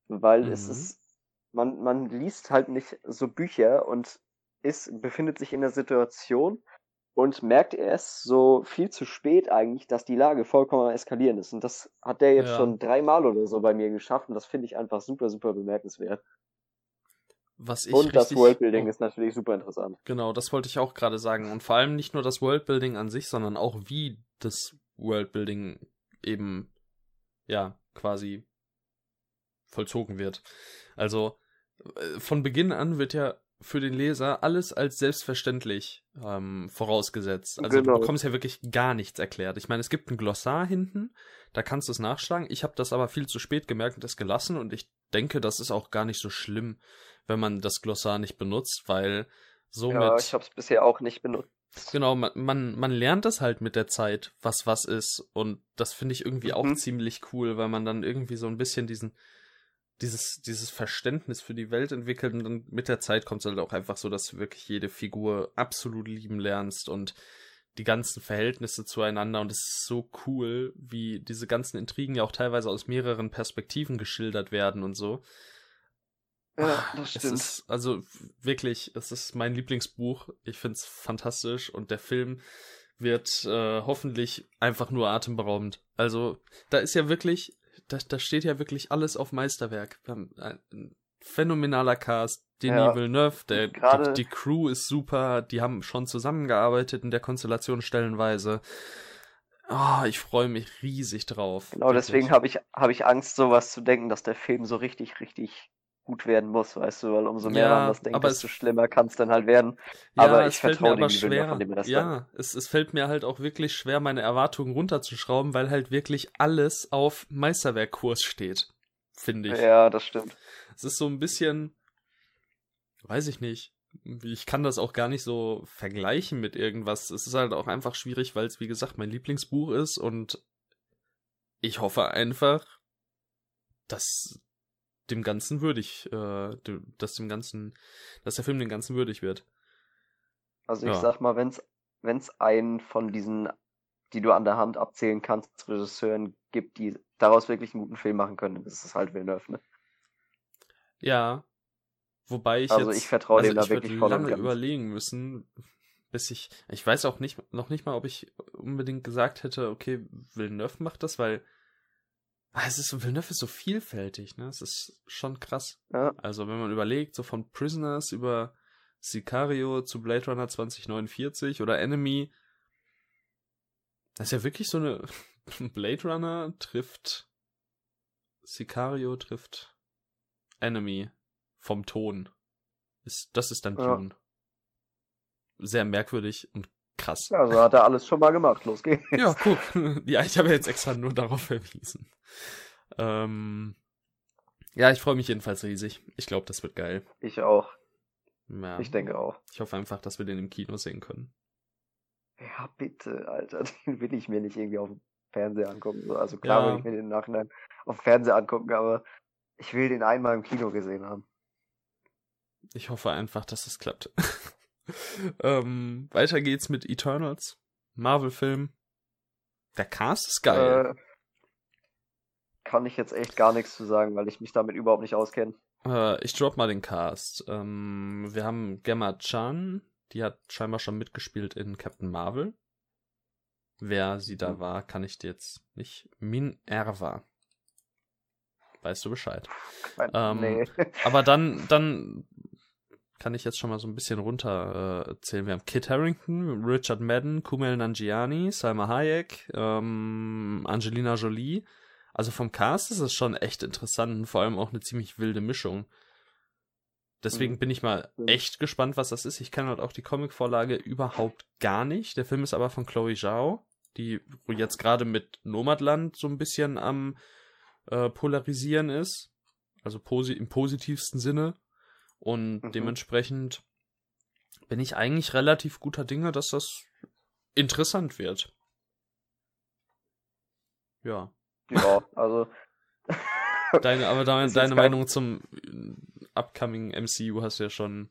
Weil es Mhm. ist, man, man liest halt nicht so Bücher und ist, befindet sich in der Situation und merkt erst so viel zu spät eigentlich, dass die Lage vollkommen eskalieren ist. Und das hat der jetzt Ja. schon dreimal oder so bei mir geschafft und das finde ich einfach super, super bemerkenswert. Was ich und das Worldbuilding oh, ist natürlich super interessant. Genau, das wollte ich auch gerade sagen. Und vor allem nicht nur das Worldbuilding an sich, sondern auch wie das Worldbuilding eben, ja, quasi vollzogen wird. Also, äh, von Beginn an wird ja für den Leser alles als selbstverständlich ähm, vorausgesetzt. Also Genau. du bekommst ja wirklich gar nichts erklärt. Ich meine, es gibt ein Glossar hinten, da kannst du es nachschlagen. Ich habe das aber viel zu spät gemerkt und es gelassen und ich denke, das ist auch gar nicht so schlimm, wenn man das Glossar nicht benutzt, weil somit Ja, ich habe es bisher auch nicht benutzt. Genau, man, man, man lernt das halt mit der Zeit, was was ist. Und das finde ich irgendwie auch Mhm. ziemlich cool, weil man dann irgendwie so ein bisschen diesen, dieses, dieses Verständnis für die Welt entwickelt und dann mit der Zeit kommt es halt auch einfach so, dass du wirklich jede Figur absolut lieben lernst und die ganzen Verhältnisse zueinander und es ist so cool, wie diese ganzen Intrigen ja auch teilweise aus mehreren Perspektiven geschildert werden und so. Ja, Ah, das Es stimmt. ist also wirklich, es ist mein Lieblingsbuch. Ich find's fantastisch und der Film wird äh, hoffentlich einfach nur atemberaubend. Also da ist ja wirklich, da, da steht ja wirklich alles auf Meisterwerk. Ein phänomenaler Cast. Denis Ja, Villeneuve, der, die, die Crew ist super, die haben schon zusammengearbeitet in der Konstellation stellenweise. Ah, ich freue mich riesig drauf. Genau, deswegen Wirklich. habe ich, hab ich Angst, sowas zu denken, dass der Film so richtig, richtig gut werden muss, weißt du, weil umso mehr Ja, man das denkt, desto es- schlimmer kann es dann halt werden. Ja, aber es ich fällt vertraue dem schwer. von dem das ja, es, es fällt mir halt auch wirklich schwer, meine Erwartungen runterzuschrauben, weil halt wirklich alles auf Meisterwerkkurs steht, finde ich. Ja, das stimmt. Es ist so ein bisschen, weiß ich nicht. Ich kann das auch gar nicht so vergleichen mit irgendwas. Es ist halt auch einfach schwierig, weil es, wie gesagt, mein Lieblingsbuch ist und ich hoffe einfach, dass dem Ganzen würdig, äh, dass dem Ganzen, dass der Film dem Ganzen würdig wird. Also ich Ja. sag mal, wenn's, wenn's einen von diesen, die du an der Hand abzählen kannst, Regisseuren gibt, die daraus wirklich einen guten Film machen können, dann ist es halt Villeneuve, ne? Ja. Wobei ich Also jetzt, ich vertraue also dem da wirklich voll lange überlegen müssen, bis ich, ich weiß auch nicht, noch nicht mal, ob ich unbedingt gesagt hätte, okay, Villeneuve macht das, weil es ist, Villeneuve ist so vielfältig, ne? Es ist schon krass. Ja. Also wenn man überlegt, so von Prisoners über Sicario zu Blade Runner 2049 oder Enemy, das ist ja wirklich so eine Blade Runner trifft Sicario trifft Enemy vom Ton. Ist, das ist dann Ja. Dune. Sehr merkwürdig und krass. Ja, so hat er alles schon mal gemacht. Los geht's. Ja, guck. Ja, ich habe jetzt extra nur darauf verwiesen. Ähm, ja, ich freue mich jedenfalls riesig. Ich glaube, das wird geil. Ich auch. Ja. Ich denke auch. Ich hoffe einfach, dass wir den im Kino sehen können. Ja, bitte, Alter. Den will ich mir nicht irgendwie auf dem Fernseher angucken. So, Also klar Ja. will ich mir den im Nachhinein auf dem Fernseher angucken, aber ich will den einmal im Kino gesehen haben. Ich hoffe einfach, dass es klappt. ähm, weiter geht's mit Eternals. Marvel-Film. Der Cast ist geil. Äh, kann ich jetzt echt gar nichts zu sagen, weil ich mich damit überhaupt nicht auskenne. Äh, ich drop mal den Cast. Ähm, wir haben Gemma Chan, die hat scheinbar schon mitgespielt in Captain Marvel. Wer sie da Hm. war, kann ich dir jetzt nicht. Minerva. Weißt du Bescheid. Ähm, nee. Aber dann, dann kann ich jetzt schon mal so ein bisschen runter äh, erzählen. Wir haben Kit Harrington, Richard Madden, Kumail Nanjiani, Salma Hayek, ähm, Angelina Jolie. Also vom Cast ist es schon echt interessant und vor allem auch eine ziemlich wilde Mischung. Deswegen Mhm. bin ich mal echt gespannt, was das ist. Ich kenne halt auch die Comicvorlage überhaupt gar nicht. Der Film ist aber von Chloe Zhao, die jetzt gerade mit Nomadland so ein bisschen am äh, polarisieren ist. Also posi im positivsten Sinne. Und Mhm. dementsprechend bin ich eigentlich relativ guter Dinge, dass das interessant wird. Ja. Ja, also. Deine, aber deine, deine Meinung zum äh, upcoming MCU hast du ja schon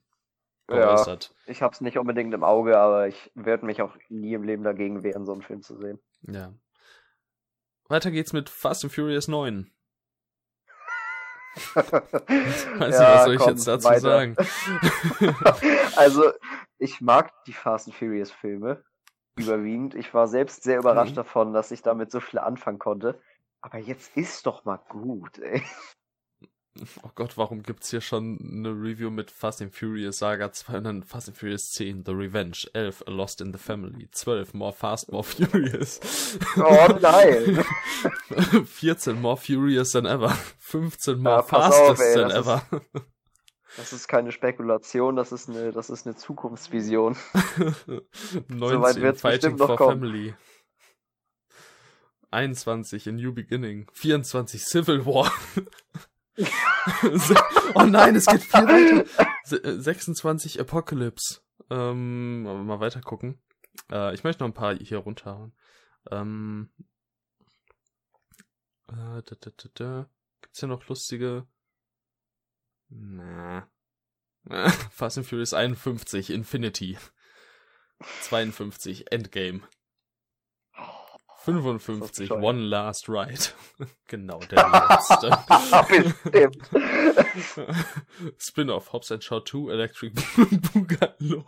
Ja. geäußert. Ich hab's nicht unbedingt im Auge, aber ich werde mich auch nie im Leben dagegen wehren, so einen Film zu sehen. Ja. Weiter geht's mit Fast and Furious 9. Weiß nicht, was soll ich jetzt dazu weiter. sagen? also, ich mag die Fast and Furious Filme überwiegend. Ich war selbst sehr überrascht Mhm. davon, dass ich damit so viel anfangen konnte. Aber jetzt ist doch mal gut, ey. Oh Gott, warum gibt's hier schon eine Review mit Fast and Furious Saga 2 und dann Fast and Furious 10, The Revenge, 11, A Lost in the Family, 12, More Fast, More Furious. Oh nein. 14, More Furious than ever. 15, More Ja, pass auf, Fastest ey, than ever. Das ist keine Spekulation, das ist eine, das ist eine Zukunftsvision. 19, wird's Fighting for kommen. Family. 21, A New Beginning. 24, Civil War. oh nein, es geht viel weiter. Se- äh, 26, Apocalypse. Ähm, mal weiter gucken. Äh, ich möchte noch ein paar hier runterhauen. Ähm, äh, da, da, da, da. Gibt's hier noch lustige? Na. Fast and Furious 51, Infinity. 52, Endgame. 55, bescheuert. One Last Ride. genau, der letzte. Bestimmt. Spin-off, Hobbs and Shaw 2, Electric Boogaloo.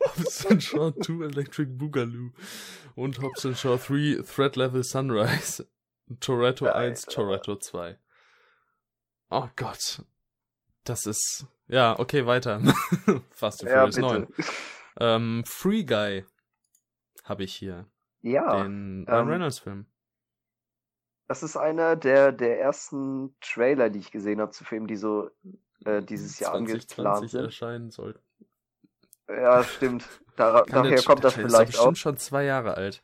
Hobbs and Shaw 2, Electric Boogaloo. Und Hobbs and Shaw 3, Threat Level Sunrise. Toretto 1, Alter. Toretto 2. Oh Gott. Das ist... Ja, okay, weiter. Fast and Furious bitte. 9. Ähm, Free Guy habe ich hier. Ja, den Ryan ähm, Reynolds Film. das ist einer der, der ersten Trailer, die ich gesehen habe zu Filmen, die so äh, dieses Jahr angeplant 2020 sind. erscheinen sollten. Ja, stimmt. Kann daher kommt das der Trailer vielleicht ist auch. bestimmt schon zwei Jahre alt.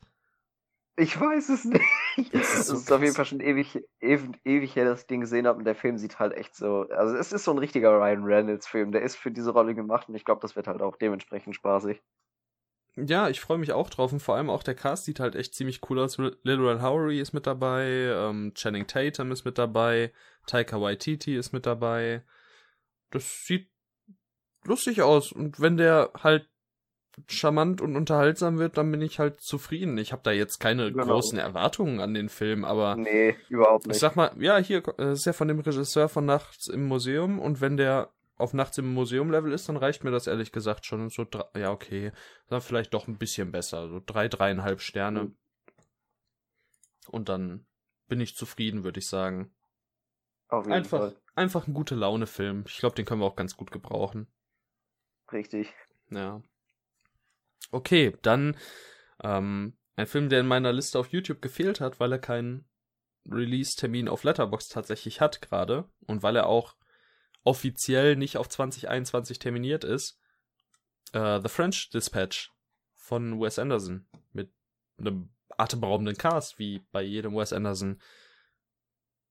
Ich weiß es nicht. Das ist Es so ist auf jeden. Fall schon ewig, ewig, ewig her, dass ich den gesehen habe und der Film sieht halt echt so. Also es ist so ein richtiger Ryan Reynolds Film. Der ist für diese Rolle gemacht und ich glaube, das wird halt auch dementsprechend spaßig. Ja, ich freue mich auch drauf und vor allem auch der Cast sieht halt echt ziemlich cool aus. Lil Rel Howery ist mit dabei, ähm, Channing Tatum ist mit dabei, Taika Waititi ist mit dabei. Das sieht lustig aus und wenn der halt charmant und unterhaltsam wird, dann bin ich halt zufrieden. Ich habe da jetzt keine Genau. großen Erwartungen an den Film, aber Nee, überhaupt Ich nicht. sag mal, ja, hier äh, ist ja von dem Regisseur von Nachts im Museum und wenn der auf Nachts im Museum Level ist, dann reicht mir das ehrlich gesagt schon. So, drei, ja, okay, dann vielleicht doch ein bisschen besser. So drei, dreieinhalb Sterne. Mhm. Und dann bin ich zufrieden, würde ich sagen. Auf jeden Einfach, Fall. einfach ein gute Laune-Film. Ich glaube, den können wir auch ganz gut gebrauchen. Richtig. Ja. Okay, dann ähm, ein Film, der in meiner Liste auf YouTube gefehlt hat, weil er kein Release-Termin auf Letterbox tatsächlich hat gerade und weil er auch offiziell nicht auf 2021 terminiert ist, äh, The French Dispatch von Wes Anderson mit einem atemberaubenden Cast, wie bei jedem Wes Anderson.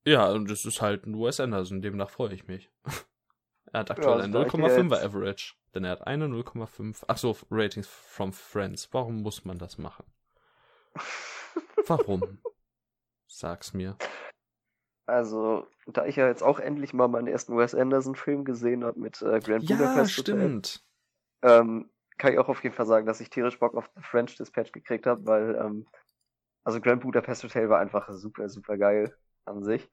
Ja, und es ist halt ein Wes Anderson, demnach freue ich mich. er hat aktuell Ja, ein das sag ich 0,5er jetzt. Average, denn er hat eine 0,5. Ach so, Ratings from Friends. Warum muss man das machen? Warum? Sag's mir. Also, da ich ja jetzt auch endlich mal meinen ersten Wes Anderson-Film gesehen habe mit äh, Grand Ja, Budapest Hotel, stimmt. ähm, kann ich auch auf jeden Fall sagen, dass ich tierisch Bock auf The French Dispatch gekriegt habe, weil, ähm, also Grand Budapest Hotel war einfach super, super geil an sich.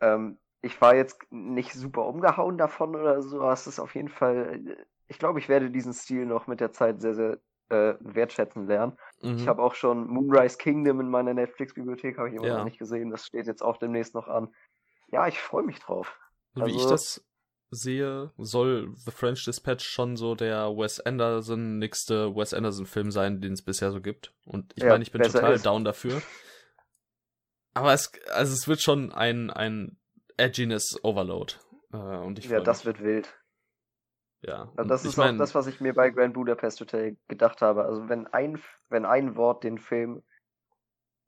Ähm, ich war jetzt nicht super umgehauen davon oder so, aber es ist auf jeden Fall, ich glaube, ich werde diesen Stil noch mit der Zeit sehr, sehr äh, wertschätzen lernen. Mhm. Ich habe auch schon Moonrise Kingdom in meiner Netflix-Bibliothek, habe ich immer Ja. noch nicht gesehen. Das steht jetzt auch demnächst noch an. Ja, ich freue mich drauf. So wie ich Also- das sehe, soll The French Dispatch schon so der Wes Anderson nächste Wes Anderson Film sein, den es bisher so gibt. Und ich Ja, meine, ich bin total ist. down dafür. Aber es, also es wird schon ein, ein Edginess Overload. Äh, und ich Ja, das mich. wird wild. Ja. Also das ist mein, auch das, was ich mir bei Grand Budapest Hotel gedacht habe. Also wenn ein, wenn ein Wort den Film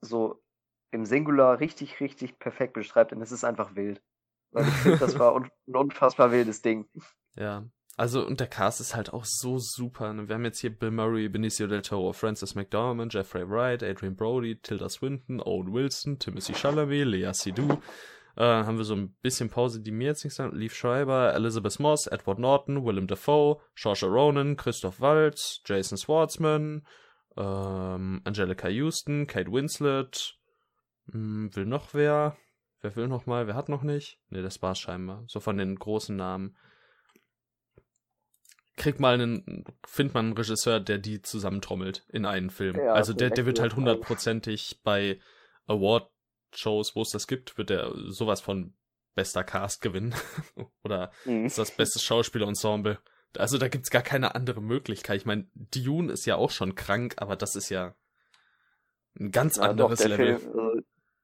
so im Singular richtig, richtig perfekt beschreibt, dann ist es einfach wild. Weil ich finde, das war un ein unfassbar wildes Ding. Ja. Also, und der Cast ist halt auch so super. Ne? Wir haben jetzt hier Bill Murray, Benicio del Toro, Francis McDormand, Jeffrey Wright, Adrian Brody, Tilda Swinton, Owen Wilson, Timothy Chalamet, Lea Seydoux. Äh, haben wir so ein bisschen Pause, die mir jetzt nichts sagen. Leaf Schreiber, Elizabeth Moss, Edward Norton, Willem Dafoe, Saoirse Ronan, Christoph Waltz, Jason Schwartzman, ähm, Angelica Houston, Kate Winslet. Hm, will noch wer? Wer will noch mal? Wer hat noch nicht? Ne, das war's scheinbar. So von den großen Namen kriegt mal einen, findet man einen Regisseur, der die zusammentrommelt in einen Film. Ja, also der, der wird halt hundertprozentig bei Award-Shows, wo es das gibt, wird der sowas von bester Cast gewinnen. Oder Mhm. ist das beste Schauspielerensemble. Also da gibt's gar keine andere Möglichkeit. Ich meine, Dune ist ja auch schon krank, aber das ist ja ein ganz Ja, doch, anderes der Level. Film, also,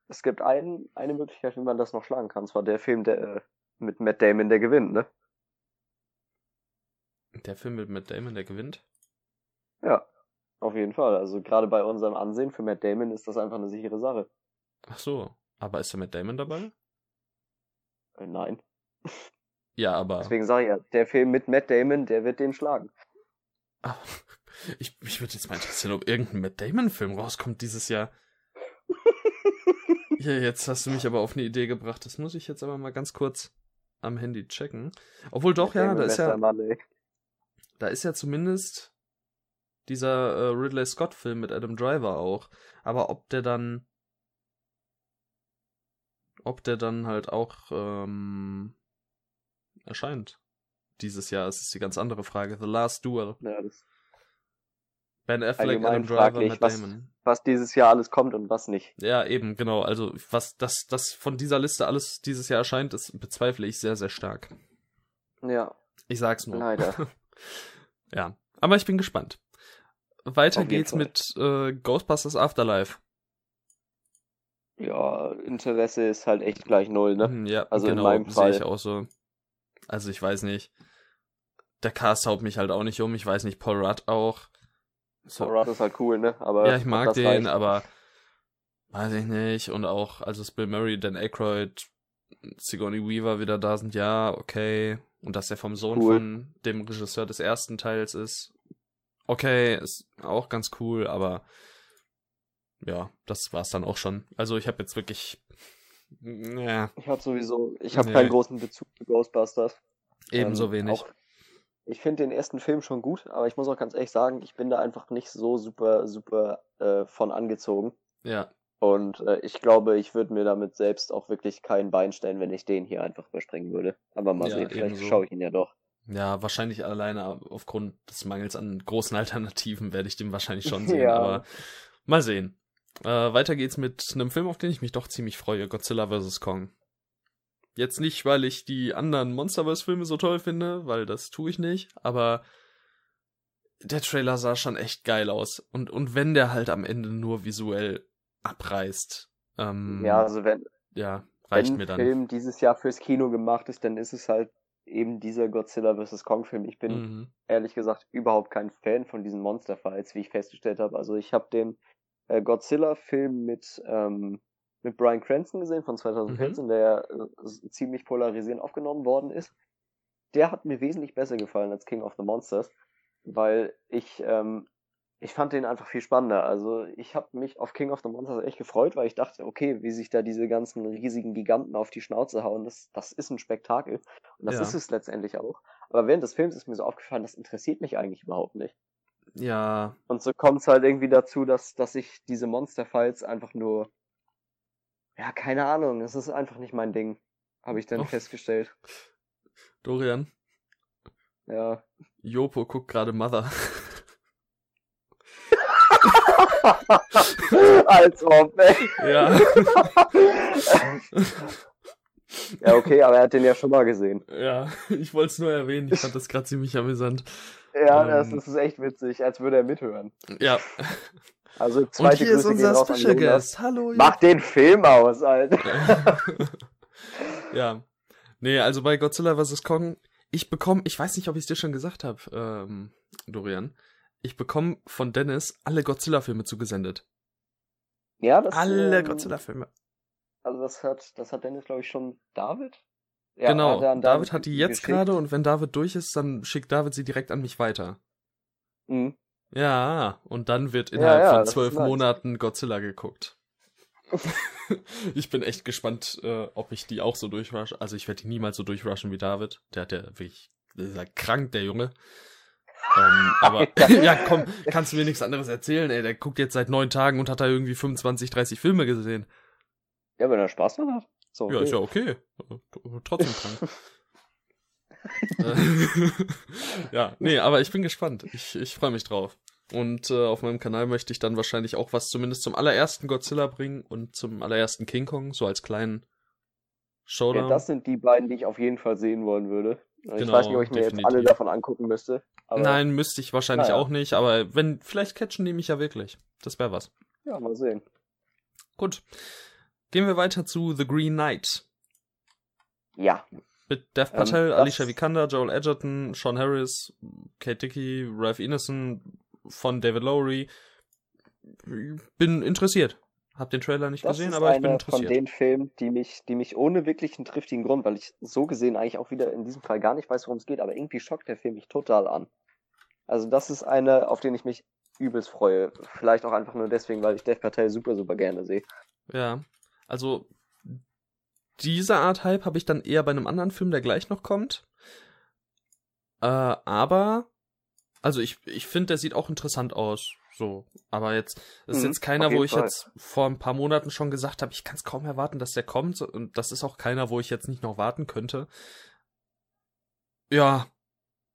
es gibt ein, eine Möglichkeit, wie man das noch schlagen kann. Zwar der Film, der äh, mit Matt Damon, der gewinnt, ne? Der Film mit Matt Damon, der gewinnt. Ja, auf jeden Fall. Also gerade bei unserem Ansehen für Matt Damon ist das einfach eine sichere Sache. Ach so. Aber ist da Matt Damon dabei? Äh, nein. Ja, aber. Deswegen sage ich ja, der Film mit Matt Damon, der wird den schlagen. Ah, Ich, mich würde jetzt mal interessieren, ob irgendein Matt Damon-Film rauskommt dieses Jahr. Ja, jetzt hast du mich aber auf eine Idee gebracht. Das muss ich jetzt aber mal ganz kurz am Handy checken. Obwohl doch, Matt ja, Damon, da ist ja, Mann, da ist ja zumindest dieser äh, Ridley Scott-Film mit Adam Driver auch. Aber ob der dann, ob der dann halt auch ähm, erscheint dieses Jahr, ist die ganz andere Frage. The Last Duel. Ja, das, Ben Affleck, Adam Driver, Matt was- Damon. was dieses Jahr alles kommt und was nicht. Ja, eben, genau. Also, was das, das von dieser Liste alles dieses Jahr erscheint, das bezweifle ich sehr, sehr stark. Ja, Ich sag's nur. leider. ja, aber ich bin gespannt. Weiter geht's Fall. mit äh, Ghostbusters Afterlife. Ja, Interesse ist halt echt gleich null, ne? Hm, Ja, Also in genau, meinem sehe Fall. ich auch so. Also, ich weiß nicht. Der Cast haut mich halt auch nicht um. Ich weiß nicht, Paul Rudd auch. So, Paul Rudd ist halt cool, ne? Aber ja, ich mag den, reicht. aber weiß ich nicht. Und auch, also Bill Murray, Dan Aykroyd, Sigourney Weaver wieder da sind, ja, okay. Und dass er vom Sohn Cool. von dem Regisseur des ersten Teils ist, okay, ist auch ganz cool, aber ja, das war's dann auch schon. Also ich habe jetzt wirklich, ja, Ich habe sowieso, ich habe Nee. keinen großen Bezug zu Ghostbusters. ebenso Ähm, wenig. Auch, ich finde den ersten Film schon gut, aber ich muss auch ganz ehrlich sagen, ich bin da einfach nicht so super, super äh, von angezogen. Ja, Und äh, ich glaube, ich würde mir damit selbst auch wirklich kein Bein stellen, wenn ich den hier einfach überspringen würde. Aber mal Ja, sehen, vielleicht ebenso. schaue ich ihn ja doch. ja, wahrscheinlich alleine aufgrund des Mangels an großen Alternativen werde ich den wahrscheinlich schon sehen, Ja. aber mal sehen. Äh, weiter geht's mit einem Film, auf den ich mich doch ziemlich freue, Godzilla vs. Kong. Jetzt nicht, weil ich die anderen Monsterverse-Filme so toll finde, weil das tue ich nicht, aber der Trailer sah schon echt geil aus. Und, und wenn der halt am Ende nur visuell abreißt, Ähm, Ja, also wenn, ja, reicht wenn mir dann. Film dieses Jahr fürs Kino gemacht ist, dann ist es halt eben dieser Godzilla vs. Kong Film. Ich bin Mhm. ehrlich gesagt überhaupt kein Fan von diesen Monster-Fights, wie ich festgestellt habe. Also ich habe den äh, Godzilla-Film mit, ähm, mit Bryan Cranston gesehen von 2014, der äh, ziemlich polarisierend aufgenommen worden ist. Der hat mir wesentlich besser gefallen als King of the Monsters, weil ich, ähm, ich fand den einfach viel spannender. Also ich habe mich auf King of the Monsters echt gefreut, weil ich dachte, okay, wie sich da diese ganzen riesigen Giganten auf die Schnauze hauen, das, das ist ein Spektakel. Und das Ja. ist es letztendlich auch. Aber während des Films ist mir so aufgefallen, das interessiert mich eigentlich überhaupt nicht. Ja, Und so kommt es halt irgendwie dazu, dass, dass ich diese Monster-Fights einfach nur. Ja, keine Ahnung, das ist einfach nicht mein Ding. Habe ich dann Oh. festgestellt. Dorian, Ja. Jopo guckt gerade Mother. Als ob, ey. ja. Ja, okay, aber er hat den ja schon mal gesehen. ja, ich wollte es nur erwähnen. Ich fand das gerade ziemlich amüsant. Ja, das, Ähm. das ist echt witzig, als würde er mithören. Ja. Also Und zweite hier ist Grüße gehen unser Special. Guest. Hallo, Mach den Film aus, Alter. ja. Nee, also bei Godzilla vs. Kong, ich bekomme, ich weiß nicht, ob ich es dir schon gesagt habe, ähm, Dorian, ich bekomme von Dennis alle Godzilla-Filme zugesendet. Ja, das Alle ähm, Godzilla-Filme. Also das hat, das hat Dennis, glaube ich, schon David. Ja, genau, hat an David hat die jetzt gerade und wenn David durch ist, dann schickt David sie direkt an mich weiter. Mhm. Ja, und dann wird Ja, innerhalb ja, von das ist zwölf. Monaten Godzilla geguckt. ich bin echt gespannt, äh, ob ich die auch so durchrushe. Also ich werde die niemals so durchrushen wie David. Der hat ja wirklich, der ist ja krank, der Junge. ähm, aber ja, komm, kannst du mir nichts anderes erzählen, ey. Der guckt jetzt seit neun Tagen und hat da irgendwie 25, 30 Filme gesehen. Ja, wenn er Spaß dran hat. So, Ja, ist ja okay. Äh, Trotzdem krank. Äh, ja, nee, aber ich bin gespannt. Ich, ich freue mich drauf. Und äh, auf meinem Kanal möchte ich dann wahrscheinlich auch was zumindest zum allerersten Godzilla bringen und zum allerersten King Kong, so als kleinen Showdown. Ja, das sind die beiden, die ich auf jeden Fall sehen wollen würde. Ich Genau, weiß nicht, ob ich mir jetzt alle definitiv. davon angucken müsste. Nein, müsste ich wahrscheinlich Naja. auch nicht, aber wenn, vielleicht catchen die mich ja wirklich. Das wäre was. Ja, mal sehen. Gut. Gehen wir weiter zu The Green Knight. Ja, Mit Dev Ähm, Patel, das- Alicia Vikander, Joel Edgerton, Sean Harris, Kate Dickey, Ralph Ineson von David Lowery. Bin interessiert. Hab den Trailer nicht das gesehen, ist aber ich bin einer von interessiert. den Filmen, die mich, die mich ohne wirklich einen triftigen Grund, weil ich so gesehen eigentlich auch wieder in diesem Fall gar nicht weiß, worum es geht, aber irgendwie schockt der Film mich total an. Also das ist einer, auf den ich mich übelst freue. Vielleicht auch einfach nur deswegen, weil ich Dev Patel super, super gerne sehe. Ja, also diese Art Hype habe ich dann eher bei einem anderen Film, der gleich noch kommt. Äh, aber, also ich, ich finde, der sieht auch interessant aus. So, aber jetzt das ist Mhm, jetzt keiner, wo ich Fall. jetzt vor ein paar Monaten schon gesagt habe, ich kann es kaum erwarten, dass der kommt. Und das ist auch keiner, wo ich jetzt nicht noch warten könnte. Ja,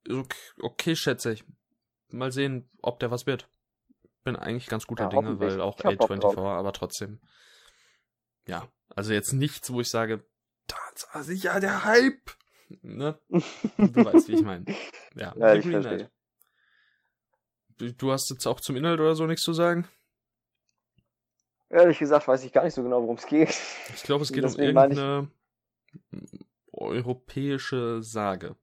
okay, okay schätze ich. Mal sehen, ob der was wird. Bin eigentlich ganz guter Ja, Dinge, weil auch Ich hab Bock A24, drauf. aber trotzdem. Ja, also jetzt nichts, wo ich sage, das war sicher der Hype. Ne? Du weißt, wie ich meine. Ja, Ja, ich Green verstehe. Knight. Du- hast jetzt auch zum Inhalt oder so nichts zu sagen? Ehrlich gesagt weiß ich gar nicht so genau, worum es geht. Ich glaube, es geht um Deswegen ich- irgendeine europäische Sage.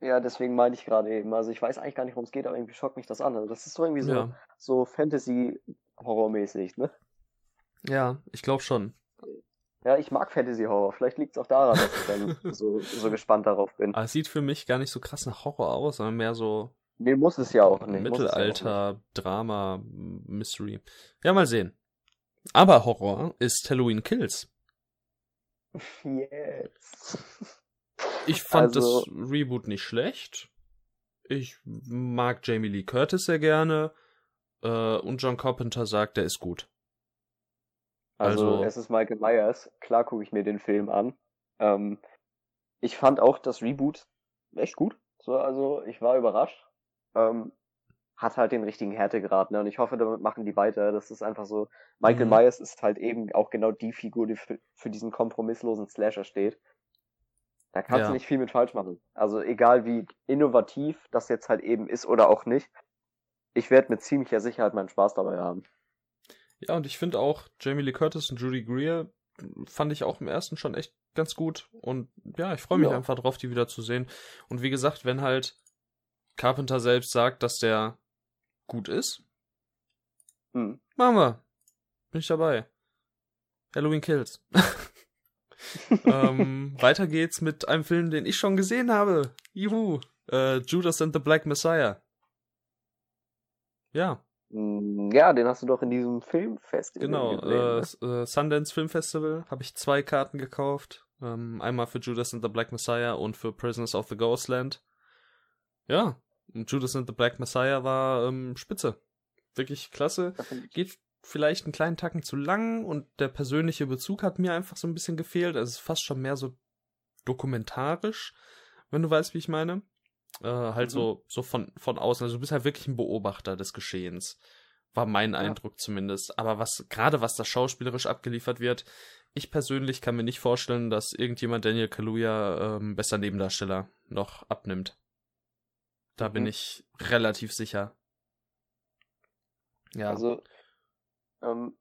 Ja, deswegen meine ich gerade eben. Also ich weiß eigentlich gar nicht, worum es geht, aber irgendwie schockt mich das an. Also das ist so irgendwie so, Ja, so Fantasy-Horror-mäßig, ne? ja, ich glaube schon. Ja, ich mag Fantasy-Horror. Vielleicht liegt es auch daran, dass ich dann so, so gespannt darauf bin. Aber es sieht für mich gar nicht so krass nach Horror aus, sondern mehr so Nee, muss es ja auch nicht. ja auch Mittelalter, Drama, Mystery. Ja, mal sehen. Aber Horror ist Halloween Kills. nicht. Yes. Ich fand Also- das Reboot nicht schlecht. Ich mag Jamie Lee Curtis sehr gerne. Äh, und John Carpenter sagt, der ist gut. Also, Also- es ist Michael Myers. Klar gucke ich mir den Film an. Ähm, ich fand auch das Reboot echt gut. So, also ich war überrascht. Ähm, hat halt den richtigen Härtegrad, ne? Und ich hoffe, damit machen die weiter. Das ist einfach so. Michael Mhm. Myers ist halt eben auch genau die Figur, die für, für diesen kompromisslosen Slasher steht. Da kannst Ja. du nicht viel mit falsch machen. Also egal wie innovativ das jetzt halt eben ist oder auch nicht. Ich werde mit ziemlicher Sicherheit meinen Spaß dabei haben. Ja, und ich finde auch Jamie Lee Curtis und Judy Greer fand ich auch im ersten schon echt ganz gut. Und ja, ich freue mich Ja. einfach drauf, die wieder zu sehen. Und wie gesagt, wenn halt Carpenter selbst sagt, dass der gut ist, Hm. machen wir. Bin ich dabei. Halloween Kills. ähm, weiter geht's mit einem Film, den ich schon gesehen habe. Juhu. Äh, Judas and the Black Messiah. Ja, Ja, den hast du doch in diesem Filmfestival genau. gesehen. Äh, ne? S- äh, Sundance Film Festival habe ich zwei Karten gekauft. Ähm, einmal für Judas and the Black Messiah und für Prisoners of the Ghostland. Ja, und Judas and the Black Messiah war ähm, spitze. Wirklich klasse. Geht vielleicht einen kleinen Tacken zu lang und der persönliche Bezug hat mir einfach so ein bisschen gefehlt. Also es ist fast schon mehr so dokumentarisch, wenn du weißt, wie ich meine. Äh, halt Mhm. so, so von, von außen. Also du bist halt wirklich ein Beobachter des Geschehens. War mein Eindruck zumindest. Aber was, gerade was da schauspielerisch abgeliefert wird, ich persönlich kann mir nicht vorstellen, dass irgendjemand Daniel Kaluuya ähm, besser Nebendarsteller noch abnimmt. Da bin Mhm. ich relativ sicher. Ja. Also, ähm,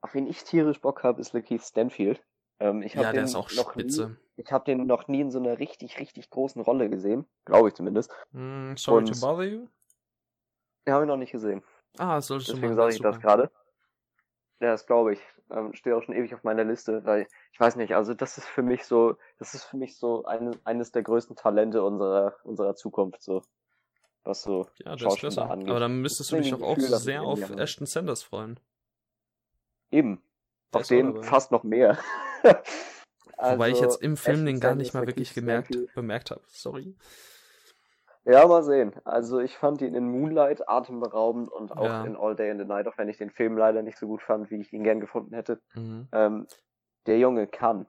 auf wen ich tierisch Bock habe, ist Lakeith Stanfield. Ähm, ich habe ja, der ist auch noch nie, spitze. Ich habe den noch nie in so einer richtig, richtig großen Rolle gesehen. Glaube ich zumindest. Mm, sorry Und- to bother you. Den habe ich noch nicht gesehen. Ah, das solltest du Deswegen sage ich das gerade. Ja, das glaube ich. Ähm, steht auch schon ewig auf meiner Liste, weil ich weiß nicht, also das ist für mich so, das ist für mich so eine, eines der größten Talente unserer, unserer Zukunft, so. Was so Ja, das ist Schauspieler angeht. Aber dann müsstest du dich doch auch Gefühl, sehr auf Ashton Sanders freuen. eben. Der Auf den fast noch mehr. Wobei ich Also, jetzt im Film den gar nicht mal wirklich gemerkt, bemerkt habe. Sorry. Ja, mal sehen. Also ich fand ihn in Moonlight atemberaubend und auch Ja. in All Day and the Night, auch wenn ich den Film leider nicht so gut fand, wie ich ihn gern gefunden hätte. Mhm. Ähm, der Junge kann.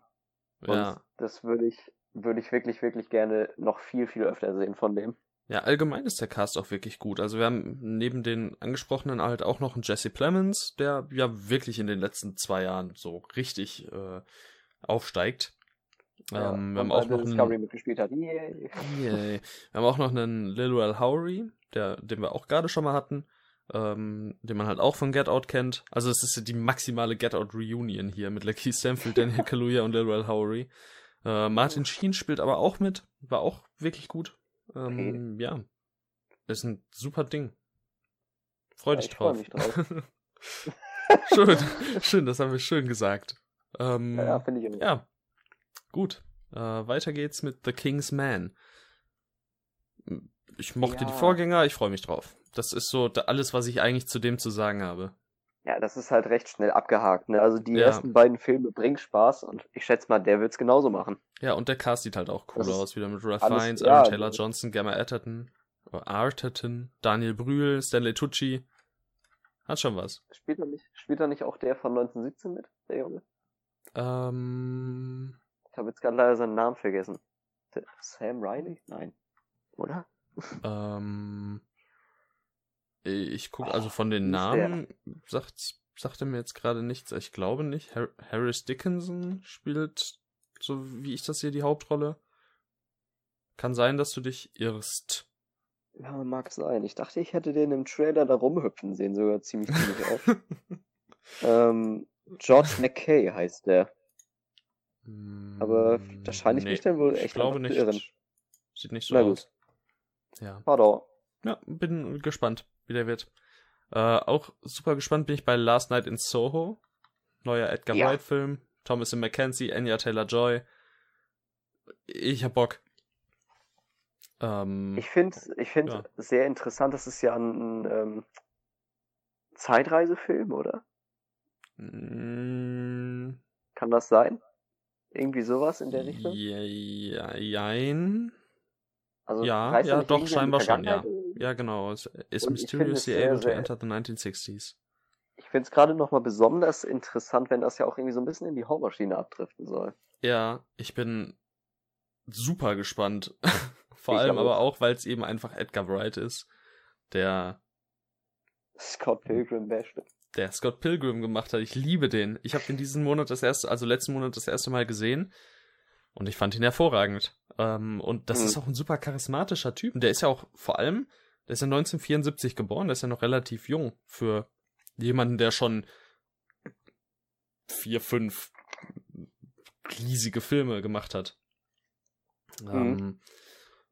Und Ja. das würde ich, würde ich wirklich, wirklich gerne noch viel, viel öfter sehen von dem. Ja, allgemein ist der Cast auch wirklich gut. Also wir haben neben den angesprochenen halt auch noch einen Jesse Plemons, der ja wirklich in den letzten zwei Jahren so richtig äh, aufsteigt. Ja, ähm, wir haben auch noch Discovery einen, mitgespielt hat. Yay. Yay. Wir haben auch noch einen Lilwell Howery, der, den wir auch gerade schon mal hatten, ähm, den man halt auch von Get Out kennt. Also es ist die maximale Get Out Reunion hier mit Lakeith Stanfield, Daniel Kaluuya und Lilwell Howery. Äh, Martin Sheen spielt aber auch mit, war auch wirklich gut. Ähm, Ja, ist ein super Ding. Freu Ja, dich ich freu drauf. mich drauf. schön, schön, das haben wir schön gesagt. Ähm, Ja, finde ich immer. ja, gut. Äh, weiter geht's mit The King's Man. Ich mochte Ja. die Vorgänger, ich freue mich drauf. Das ist so alles, was ich eigentlich zu dem zu sagen habe. Ja, das ist halt recht schnell abgehakt. Ne? Also die Ja. ersten beiden Filme bringen Spaß und ich schätze mal, der wird's genauso machen. Ja, und der Cast sieht halt auch cool aus, wieder mit Ralph Fiennes, ja, Aaron Taylor Johnson, Gamma Atherton, oder Arterton, Daniel Brühl, Stanley Tucci. Hat schon was. Spielt er nicht, spielt er nicht auch der von 1917 mit, der Junge? Ähm, Ich habe jetzt gerade leider seinen Namen vergessen. Sam Riley? Nein. Oder? ähm, ich gucke, also Oh, von den? Namen sagt, sagt er mir jetzt gerade nichts. Ich glaube nicht. Har Harris Dickinson spielt, so wie ich das hier, die Hauptrolle. Kann sein, dass du dich irrst. Ja, mag sein. Ich dachte, ich hätte den im Trailer da rumhüpfen sehen, sogar ziemlich, ziemlich oft. ähm, George McKay heißt der. Aber das scheine ich mich dann wohl ich echt glaube einfach nicht. irren. Sieht nicht so Na aus. gut. Ja. Pardon. Ja, bin gespannt, wie der wird. Äh, auch super gespannt bin ich bei Last Night in Soho. Neuer Edgar Ja. Wright-Film. Thomas Mackenzie, Anya Taylor-Joy. Ich hab Bock. Ähm, Ich finde ich find Ja. sehr interessant, das ist ja ein ähm, Zeitreisefilm, oder? Mm, Kann das sein? Irgendwie sowas in der Richtung? ja, ja, jein. Also, Ja, ja, doch, scheinbar schon, ja. Ja, genau. Es is Und ich finde es mysteriously sehr, able to enter the 1960s. Ich finde es gerade nochmal besonders interessant, wenn das ja auch irgendwie so ein bisschen in die Horrorschiene abdriften soll. Ja, ich bin super gespannt. Vor Ich allem aber auch, weil es eben einfach Edgar Wright ist, der Scott Pilgrim beste. Der Scott Pilgrim gemacht hat. Ich liebe den. Ich habe den diesen Monat das erste, also letzten Monat das erste Mal gesehen und ich fand ihn hervorragend. Ähm, und das Mhm. ist auch ein super charismatischer Typ. Und Der ist ja auch vor allem, der ist ja 1974 geboren, der ist ja noch relativ jung für jemanden, der schon vier, fünf riesige Filme gemacht hat. Mhm. Ähm,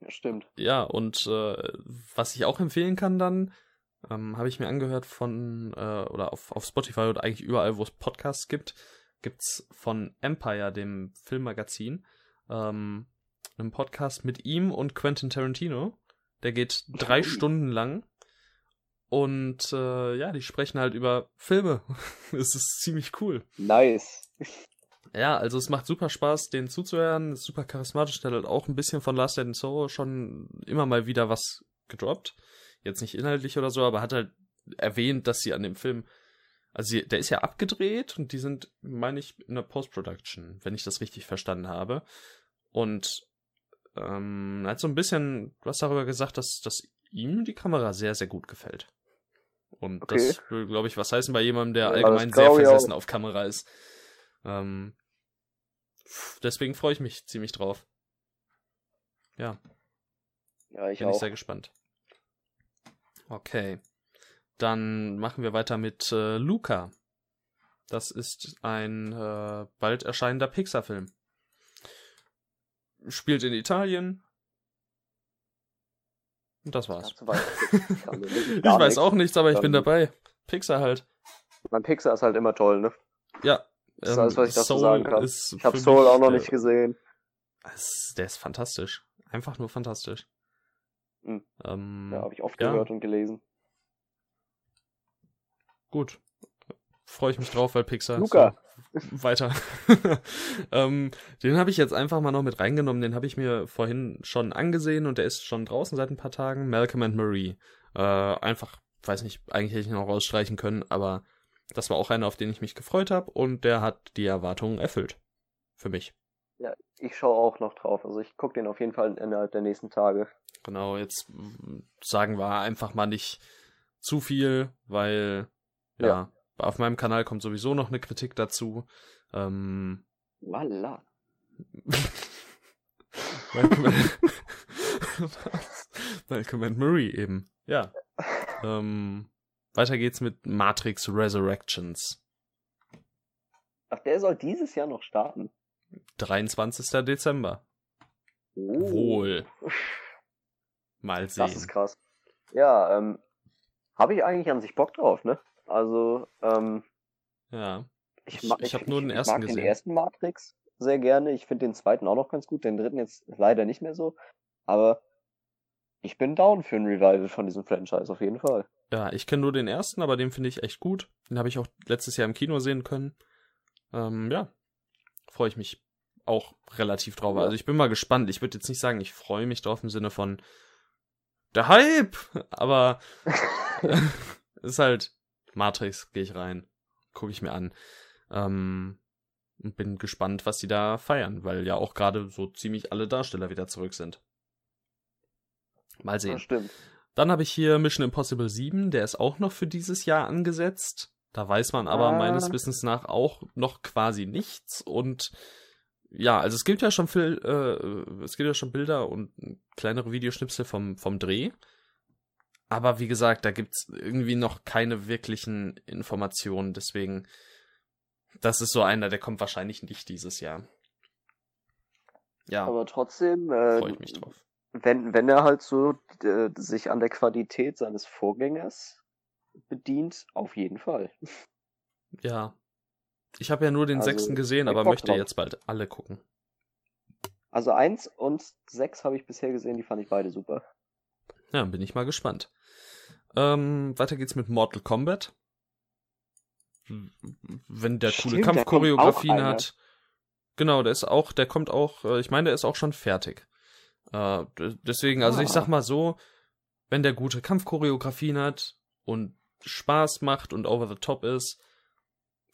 Ja, stimmt. ja, und äh, was ich auch empfehlen kann dann, ähm, habe ich mir angehört von, äh, oder auf, auf Spotify oder eigentlich überall, wo es Podcasts gibt, gibt's von Empire, dem Filmmagazin, ähm, einen Podcast mit ihm und Quentin Tarantino. Der geht drei Ui. Stunden lang. Und äh, ja, die sprechen halt über Filme. es ist ziemlich cool. Nice. Ja, also es macht super Spaß, denen zuzuhören. Super charismatisch. Der hat halt auch ein bisschen von Last Night in Soho schon immer mal wieder was gedroppt. Jetzt nicht inhaltlich oder so, aber hat halt erwähnt, dass sie an dem Film, also sie, der ist ja abgedreht und die sind, meine ich, in der Post-Production, wenn ich das richtig verstanden habe. Und ähm, hat so ein bisschen was darüber gesagt, dass, dass ihm die Kamera sehr, sehr gut gefällt. Und Okay. das will, glaube ich, was heißen bei jemandem, der Ja, allgemein sehr auch. versessen auf Kamera ist. Ähm, deswegen freue ich mich ziemlich drauf. Ja, Ja, ich bin auch. ich sehr gespannt. Okay. Dann machen wir weiter mit äh, Luca. Das ist ein äh, bald erscheinender Pixar-Film. Spielt in Italien. Und das war's. Ich weiß nichts. auch nichts, aber ich bin Ähm, dabei. Pixar halt. Mein Pixar ist halt immer toll, ne? Ja. Das ist ähm, alles, was ich dazu Soul sagen kann. Ich habe Soul auch noch nicht gesehen. Es- Der ist fantastisch. Einfach nur fantastisch. Hm. Ähm, Ja, habe ich oft ja. gehört und gelesen. Gut. Freue ich mich drauf, weil Pixar. Luca. So, weiter. ähm, den habe ich jetzt einfach mal noch mit reingenommen. Den habe ich mir vorhin schon angesehen und der ist schon draußen seit ein paar Tagen. Malcolm and Marie. Äh, einfach, weiß nicht, eigentlich hätte ich ihn auch rausstreichen können, aber das war auch einer, auf den ich mich gefreut habe und der hat die Erwartungen erfüllt. Für mich. Ich schaue auch noch drauf. Also ich gucke den auf jeden Fall innerhalb der nächsten Tage. Genau, jetzt sagen wir einfach mal nicht zu viel, weil ja, Ja. auf meinem Kanal kommt sowieso noch eine Kritik dazu. Ähm. Malcolm, Was? Malcolm and Marie eben. Ja. Ähm, weiter geht's mit Matrix Resurrections. Ach, der soll dieses Jahr noch starten. 23. Dezember. Oh. Wohl. Mal Das ist sehen. krass. Ja, ähm, habe ich eigentlich an sich Bock drauf, ne? Also, ähm, Ja. ich, Ich- ma- ich hab nur den ich ersten mag gesehen. den ersten Matrix sehr gerne. Ich finde den zweiten auch noch ganz gut, den dritten jetzt leider nicht mehr so. Aber ich bin down für ein Revival von diesem Franchise, auf jeden Fall. Ja, ich kenne nur den ersten, aber den finde ich echt gut. Den habe ich auch letztes Jahr im Kino sehen können. Ähm, ja, freue ich mich auch relativ drauf. Also ich bin mal gespannt. Ich würde jetzt nicht sagen, ich freue mich drauf im Sinne von der Hype, aber ist halt Matrix, gehe ich rein, gucke ich mir an. Ähm, und bin gespannt, was sie da feiern, weil ja auch gerade so ziemlich alle Darsteller wieder zurück sind. Mal sehen. Dann habe ich hier Mission Impossible 7, der ist auch noch für dieses Jahr angesetzt. Da weiß man aber Ah. meines Wissens nach auch noch quasi nichts. Und ja, also es gibt ja schon viel, äh, es gibt ja schon Bilder und kleinere Videoschnipsel vom, vom Dreh. Aber wie gesagt, da gibt's irgendwie noch keine wirklichen Informationen. Deswegen, das ist so einer, der kommt wahrscheinlich nicht dieses Jahr. Ja, Aber trotzdem, äh, freue ich mich drauf. wenn, wenn er halt so äh, sich an der Qualität seines Vorgängers bedient, auf jeden Fall. Ja. Ich habe ja nur den Also, sechsten gesehen, ich aber möchte drauf. jetzt bald alle gucken. Also eins und sechs habe ich bisher gesehen, die fand ich beide super. Ja, bin ich mal gespannt. Ähm, weiter geht's mit Mortal Kombat. Wenn der coole Stimmt, kommt Kampfchoreografien hat. Genau, der ist auch, der kommt auch, äh, ich meine, der ist auch schon fertig. Äh, deswegen, also ich Ah. sag mal so, wenn der gute Kampfchoreografien hat und Spaß macht und over the top ist,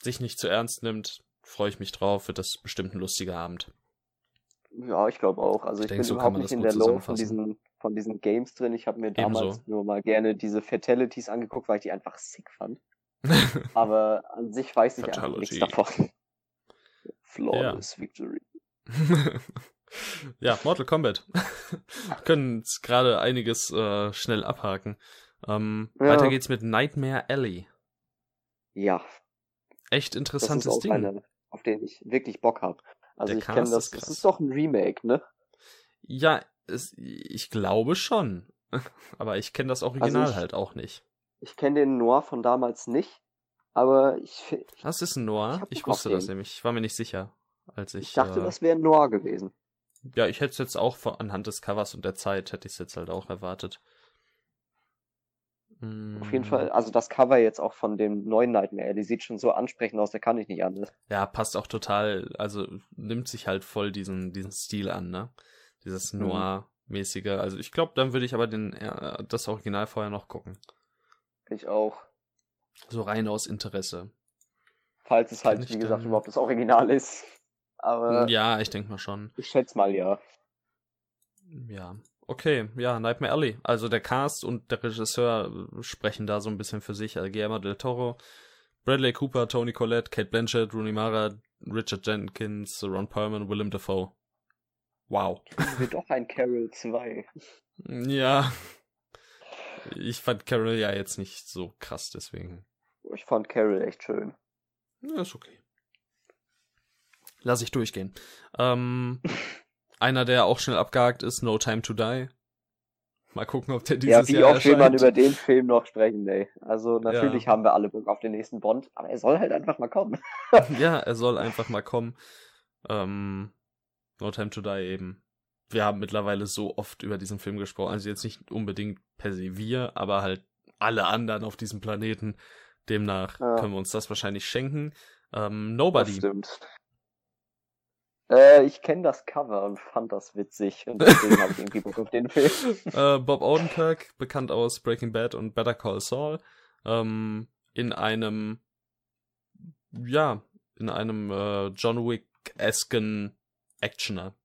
sich nicht zu ernst nimmt, freue ich mich drauf, wird das bestimmt ein lustiger Abend. Ja, ich glaube auch. Also Ich ich, denk, bin so überhaupt nicht in der Low von diesen, von diesen Games drin. Ich habe mir damals Ebenso. nur mal gerne diese Fatalities angeguckt, weil ich die einfach sick fand. Aber an sich weiß ich einfach nichts davon. Flawless Victory. ja, Mortal Kombat. Können jetzt gerade einiges äh, schnell abhaken. Ähm, Ja. Weiter geht's mit Nightmare Alley. Ja. Echt interessantes das ist auch Ding. Eine, auf den ich wirklich Bock habe. Also Der ich kenne das, ist das ist doch ein Remake, ne? Ja, es, ich glaube schon. Aber ich kenne das Original Also ich- halt auch nicht. Ich kenne den Noir von damals nicht, aber ich, Was ist ein Noir? Ich Ich, wusste das nämlich. Ich war mir nicht sicher, als ich. ich dachte, äh, das wäre ein Noir gewesen. Ja, ich hätte es jetzt auch von, anhand des Covers und der Zeit hätte ich es jetzt halt auch erwartet. Auf jeden Mm, Fall, also das Cover jetzt auch von dem neuen Nightmare, die sieht schon so ansprechend aus, da kann ich nicht anders. Ja, passt auch total, also nimmt sich halt voll diesen, diesen Stil an, ne? Dieses Mhm. Noir-mäßige. Also ich glaube, dann würde ich aber den, äh, das Original vorher noch gucken. Ich auch. So rein aus Interesse. Falls es halt, wie gesagt, dann- überhaupt das Original ist. Aber ja, ich denke mal schon. ich schätze mal ja. Ja. Okay, ja, Nightmare Alley. Also der Cast und der Regisseur äh, sprechen da so ein bisschen für sich. Also Guillermo del Toro, Bradley Cooper, Tony Collette, Kate Blanchett, Rooney Mara, Richard Jenkins, Ron Perlman, Willem Dafoe. Wow. Kriegen wir doch ein Carol 2. Ja. Ich fand Carol ja jetzt nicht so krass, deswegen. Ich fand Carol echt schön. Ja, ist okay. Lass ich durchgehen. Ähm, einer, der auch schnell abgehakt ist, No Time to Die. Mal gucken, ob der dieses ja, wie Jahr oft will man über den Film noch sprechen, ey. Also natürlich Ja. haben wir alle Bock auf den nächsten Bond, aber er soll halt einfach mal kommen. ja, er soll einfach mal kommen. Ähm, no Time to Die eben. Wir haben mittlerweile so oft über diesen Film gesprochen. Also jetzt nicht unbedingt per se wir, aber halt alle anderen auf diesem Planeten. Demnach Ja. können wir uns das wahrscheinlich schenken. Ähm, Das Nobody. stimmt. Äh, ich kenne das Cover und fand das witzig und deswegen habe ich irgendwie Bock auf den Film. äh, Bob Odenkirk, bekannt aus Breaking Bad und Better Call Saul, ähm, in einem, ja, in einem äh, John Wick-esken Actioner.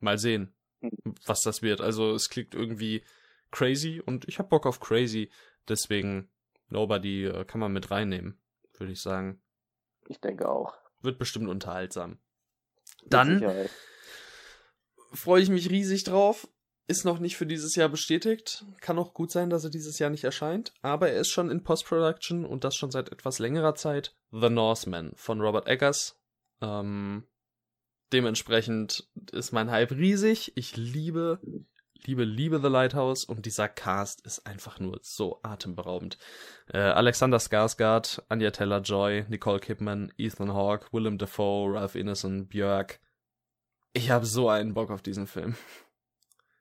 Mal sehen, Hm. was das wird. Also es klingt irgendwie crazy und ich hab Bock auf crazy, deswegen Nobody äh, kann man mit reinnehmen, würde ich sagen. Ich denke auch. Wird bestimmt unterhaltsam. Dann freue ich mich riesig drauf. Ist noch nicht für dieses Jahr bestätigt. Kann auch gut sein, dass er dieses Jahr nicht erscheint. Aber er ist schon in Post-Production und das schon seit etwas längerer Zeit. The Northman von Robert Eggers. Ähm, dementsprechend ist mein Hype riesig. Ich liebe, liebe, liebe The Lighthouse und dieser Cast ist einfach nur so atemberaubend. Äh, Alexander Skarsgård, Anya Taylor-Joy, Nicole Kidman, Ethan Hawke, Willem Dafoe, Ralph Ineson, Björk. Ich habe so einen Bock auf diesen Film.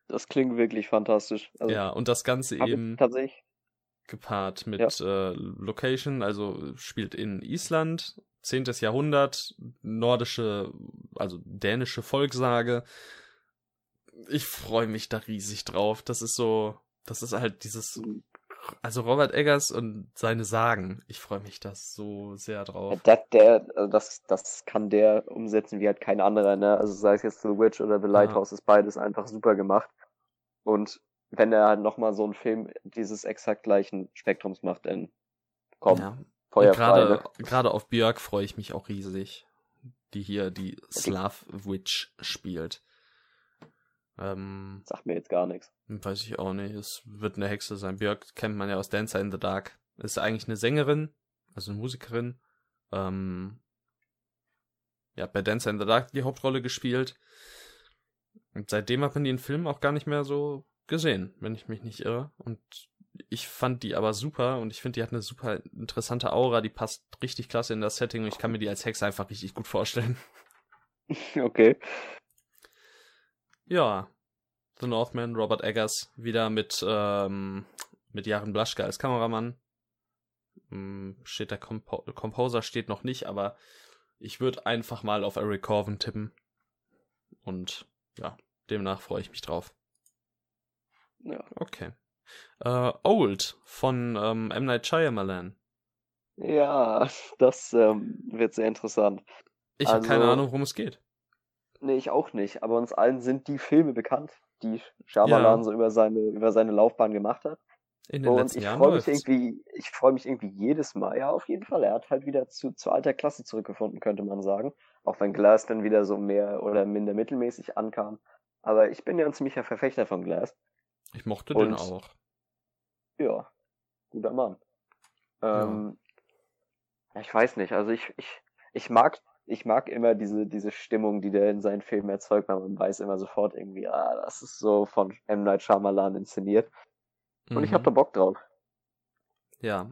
Das klingt wirklich fantastisch. Also, ja, und das Ganze eben tatsächlich. gepaart mit äh, Location, also spielt in Island, 10. Jahrhundert, nordische, also dänische Volkssage. Ich freue mich da riesig drauf. Das ist so, das ist halt dieses, also Robert Eggers und seine Sagen. Ich freue mich da so sehr drauf. Der, der, also das, das kann der umsetzen wie halt kein anderer, ne? Also sei es jetzt The Witch oder The Lighthouse, ist beides einfach super gemacht. Und wenn er halt nochmal so einen Film dieses exakt gleichen Spektrums macht, dann komm, Ja. Gerade, ne? gerade auf Björk freue ich mich auch riesig, die hier die Slav Witch spielt. Ähm, Sagt mir jetzt gar nichts. weiß ich auch nicht. Es wird eine Hexe sein. Björk kennt man ja aus Dancer in the Dark. Ist eigentlich eine Sängerin, also eine Musikerin. Ähm, ja, bei Dancer in the Dark die Hauptrolle gespielt. Und seitdem hat man die in Filmen auch gar nicht mehr so gesehen, wenn ich mich nicht irre. Und ich fand die aber super und ich finde, die hat eine super interessante Aura, die passt richtig klasse in das Setting und ich kann mir die als Hexe einfach richtig gut vorstellen. Okay. Ja, The Northman, Robert Eggers, wieder mit, ähm, mit Jaren Blaschke als Kameramann. Hm, Steht der Compo Composer steht noch nicht, aber ich würde einfach mal auf Eric Corvin tippen. Und ja, demnach freue ich mich drauf. Ja. Okay. Äh, Old von ähm, M. Night Shyamalan. Ja, das ähm, wird sehr interessant. Ich habe Also- keine Ahnung, worum es geht. Nee, ich auch nicht, aber uns allen sind die Filme bekannt, die Shyamalan Ja. so über seine, über seine Laufbahn gemacht hat. In den Und letzten ich freue mich läuft's. irgendwie, ich freue mich irgendwie jedes Mal. Ja, auf jeden Fall. Er hat halt wieder zu, zu alter Klasse zurückgefunden, könnte man sagen. Auch wenn Glass dann wieder so mehr oder minder mittelmäßig ankam. Aber ich bin ja ein ziemlicher Verfechter von Glass. Ich mochte den Und- auch. Ja, guter Mann. Ja. Ähm, Ich weiß nicht, also ich, ich, ich mag, ich mag immer diese, diese Stimmung, die der in seinen Filmen erzeugt, weil man weiß immer sofort irgendwie, ah, das ist so von M. Night Shyamalan inszeniert. Und mhm. ich hab da Bock drauf. Ja.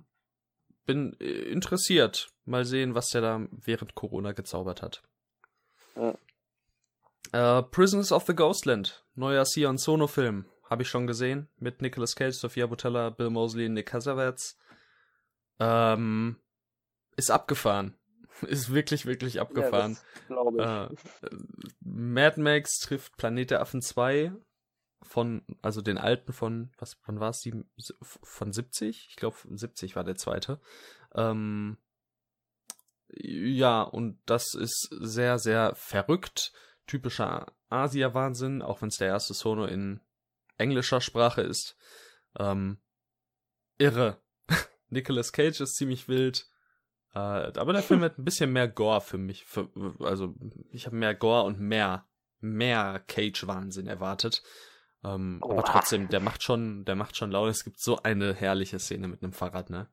Bin äh, interessiert. Mal sehen, was der da während Corona gezaubert hat. Ja. Uh, Prisoners of the Ghostland, neuer Sion Sono Film, habe ich schon gesehen mit Nicolas Cage, Sophia Butella, Bill Mosley, Nick Cassavetes. Ähm, ist abgefahren. Ist wirklich, wirklich abgefahren. Ja, äh, Mad Max trifft Planet der Affen 2 von, also den alten von, was, wann war es? Von 70? Ich glaube, 70 war der zweite. Ähm, ja, und das ist sehr, sehr verrückt. Typischer Asia-Wahnsinn, auch wenn es der erste Sono in englischer Sprache ist. Ähm, irre. Nicolas Cage ist ziemlich wild. Äh, aber der Film hat ein bisschen mehr Gore für mich. Für, also, ich habe mehr Gore und mehr, mehr Cage-Wahnsinn erwartet. Ähm. Aber trotzdem, der macht schon, der macht schon Laune. Es gibt so eine herrliche Szene mit einem Fahrrad, ne?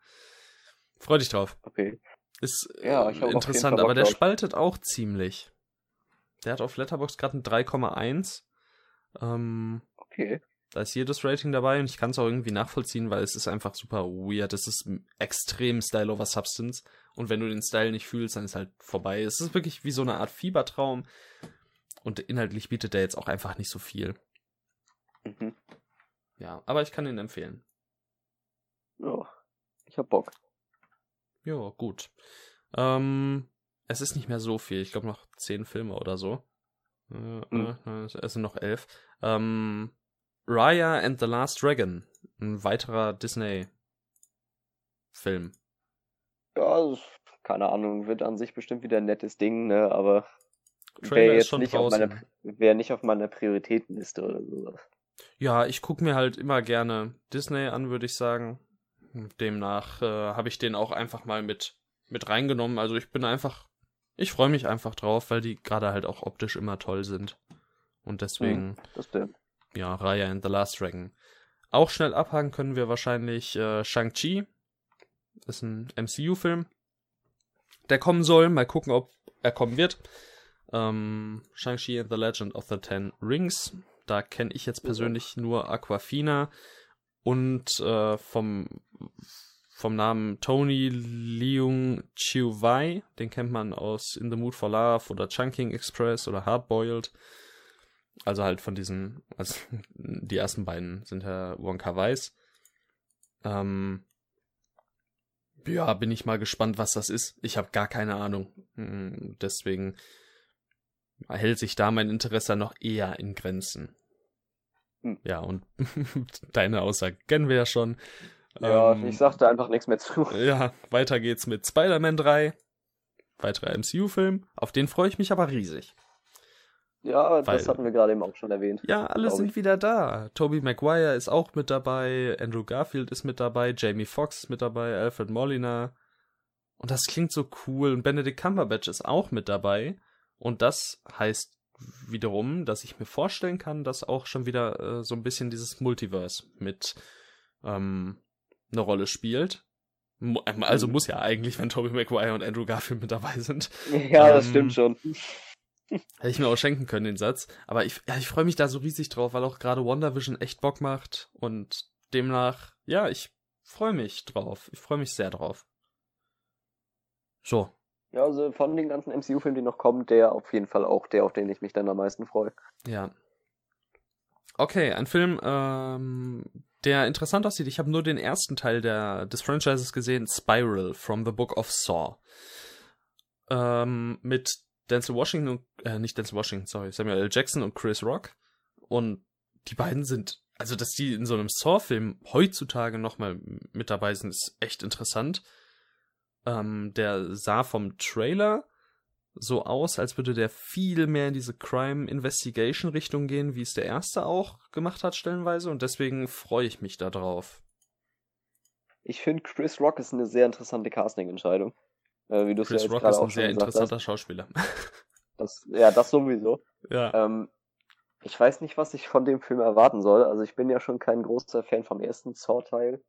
Freu dich drauf. Okay. Ist ja, äh, interessant, aber der spaltet auch ziemlich. Der hat auf Letterbox gerade ein 3,1. Ähm, okay. Da ist jedes Rating dabei und ich kann es auch irgendwie nachvollziehen, weil es ist einfach super weird. Es ist extrem Style over Substance. Und wenn du den Style nicht fühlst, dann ist halt vorbei. Es ist wirklich wie so eine Art Fiebertraum. Und inhaltlich bietet der jetzt auch einfach nicht so viel. Mhm. Ja, aber ich kann ihn empfehlen. Ja, ich hab Bock. Ja, gut. Ähm, es ist nicht mehr so viel. Ich glaube noch zehn Filme oder so. Äh, mhm. äh, es sind noch elf. Ähm, Raya and the Last Dragon. Ein weiterer Disney-Film. Ja, keine Ahnung, wird an sich bestimmt wieder ein nettes Ding, ne, aber wäre jetzt nicht auf, meine, wär nicht auf meiner Prioritätenliste oder sowas. Ja, ich gucke mir halt immer gerne Disney an, würde ich sagen. Demnach äh, habe ich den auch einfach mal mit, mit reingenommen. Also ich bin einfach, ich freue mich einfach drauf, weil die gerade halt auch optisch immer toll sind. Und deswegen, hm, das stimmt. Ja, Raya and the Last Dragon. Auch schnell abhaken können wir wahrscheinlich äh, Shang-Chi. Ist ein MCU-Film, der kommen soll. Mal gucken, ob er kommen wird. Ähm, Shang-Chi and the Legend of the Ten Rings. Da kenne ich jetzt persönlich nur Aquafina und äh, vom, vom Namen Tony Leung Chiu Wai, den kennt man aus In the Mood for Love oder Chunking Express oder Hardboiled. Also halt von diesen, also die ersten beiden sind Herr Wonka Weiß. Ähm, ja, bin ich mal gespannt, was das ist. Ich habe gar keine Ahnung. Hm, deswegen hält sich da mein Interesse noch eher in Grenzen. Hm. Ja, und deine Aussage kennen wir ja schon. Ja, ähm, ich sagte einfach nichts mehr zu. Ja, weiter geht's mit Spider-Man 3. Weiterer MCU-Film. Auf den freue ich mich aber riesig. Ja, Weil, das hatten wir gerade eben auch schon erwähnt. Ja, alle sind ich. wieder da. Tobey Maguire ist auch mit dabei, Andrew Garfield ist mit dabei, Jamie Foxx ist mit dabei, Alfred Molina. Und das klingt so cool. Und Benedict Cumberbatch ist auch mit dabei. Und das heißt wiederum, dass ich mir vorstellen kann, dass auch schon wieder äh, so ein bisschen dieses Multiverse mit ähm, eine Rolle spielt. Ähm, also mhm. muss ja eigentlich, wenn Tobey Maguire und Andrew Garfield mit dabei sind. Ja, ähm, das stimmt schon. Hätte ich mir auch schenken können, den Satz. Aber ich, ja, ich freue mich da so riesig drauf, weil auch gerade WandaVision echt Bock macht. Und demnach, ja, ich freue mich drauf. Ich freue mich sehr drauf. So, ja, also von den ganzen MCU-Filmen, die noch kommen, der auf jeden Fall auch der, auf den ich mich dann am meisten freue. Ja. Okay, ein Film, ähm, der interessant aussieht. Ich habe nur den ersten Teil der, des Franchises gesehen, Spiral from the Book of Saw. Ähm, mit Denzel Washington und, äh, nicht Denzel Washington, sorry, Samuel L. Jackson und Chris Rock. Und die beiden sind, also dass die in so einem Saw-Film heutzutage nochmal mit dabei sind, ist echt interessant. Ähm, der sah vom Trailer so aus, als würde der viel mehr in diese Crime Investigation Richtung gehen, wie es der erste auch gemacht hat stellenweise und deswegen freue ich mich da drauf. Ich finde Chris Rock ist eine sehr interessante Casting-Entscheidung. Äh, wie Chris ja Rock ist ein sehr interessanter hast. Schauspieler. Das, ja, das sowieso. Ja. Ähm, ich weiß nicht, was ich von dem Film erwarten soll. Also ich bin ja schon kein großer Fan vom ersten Saw-Teil.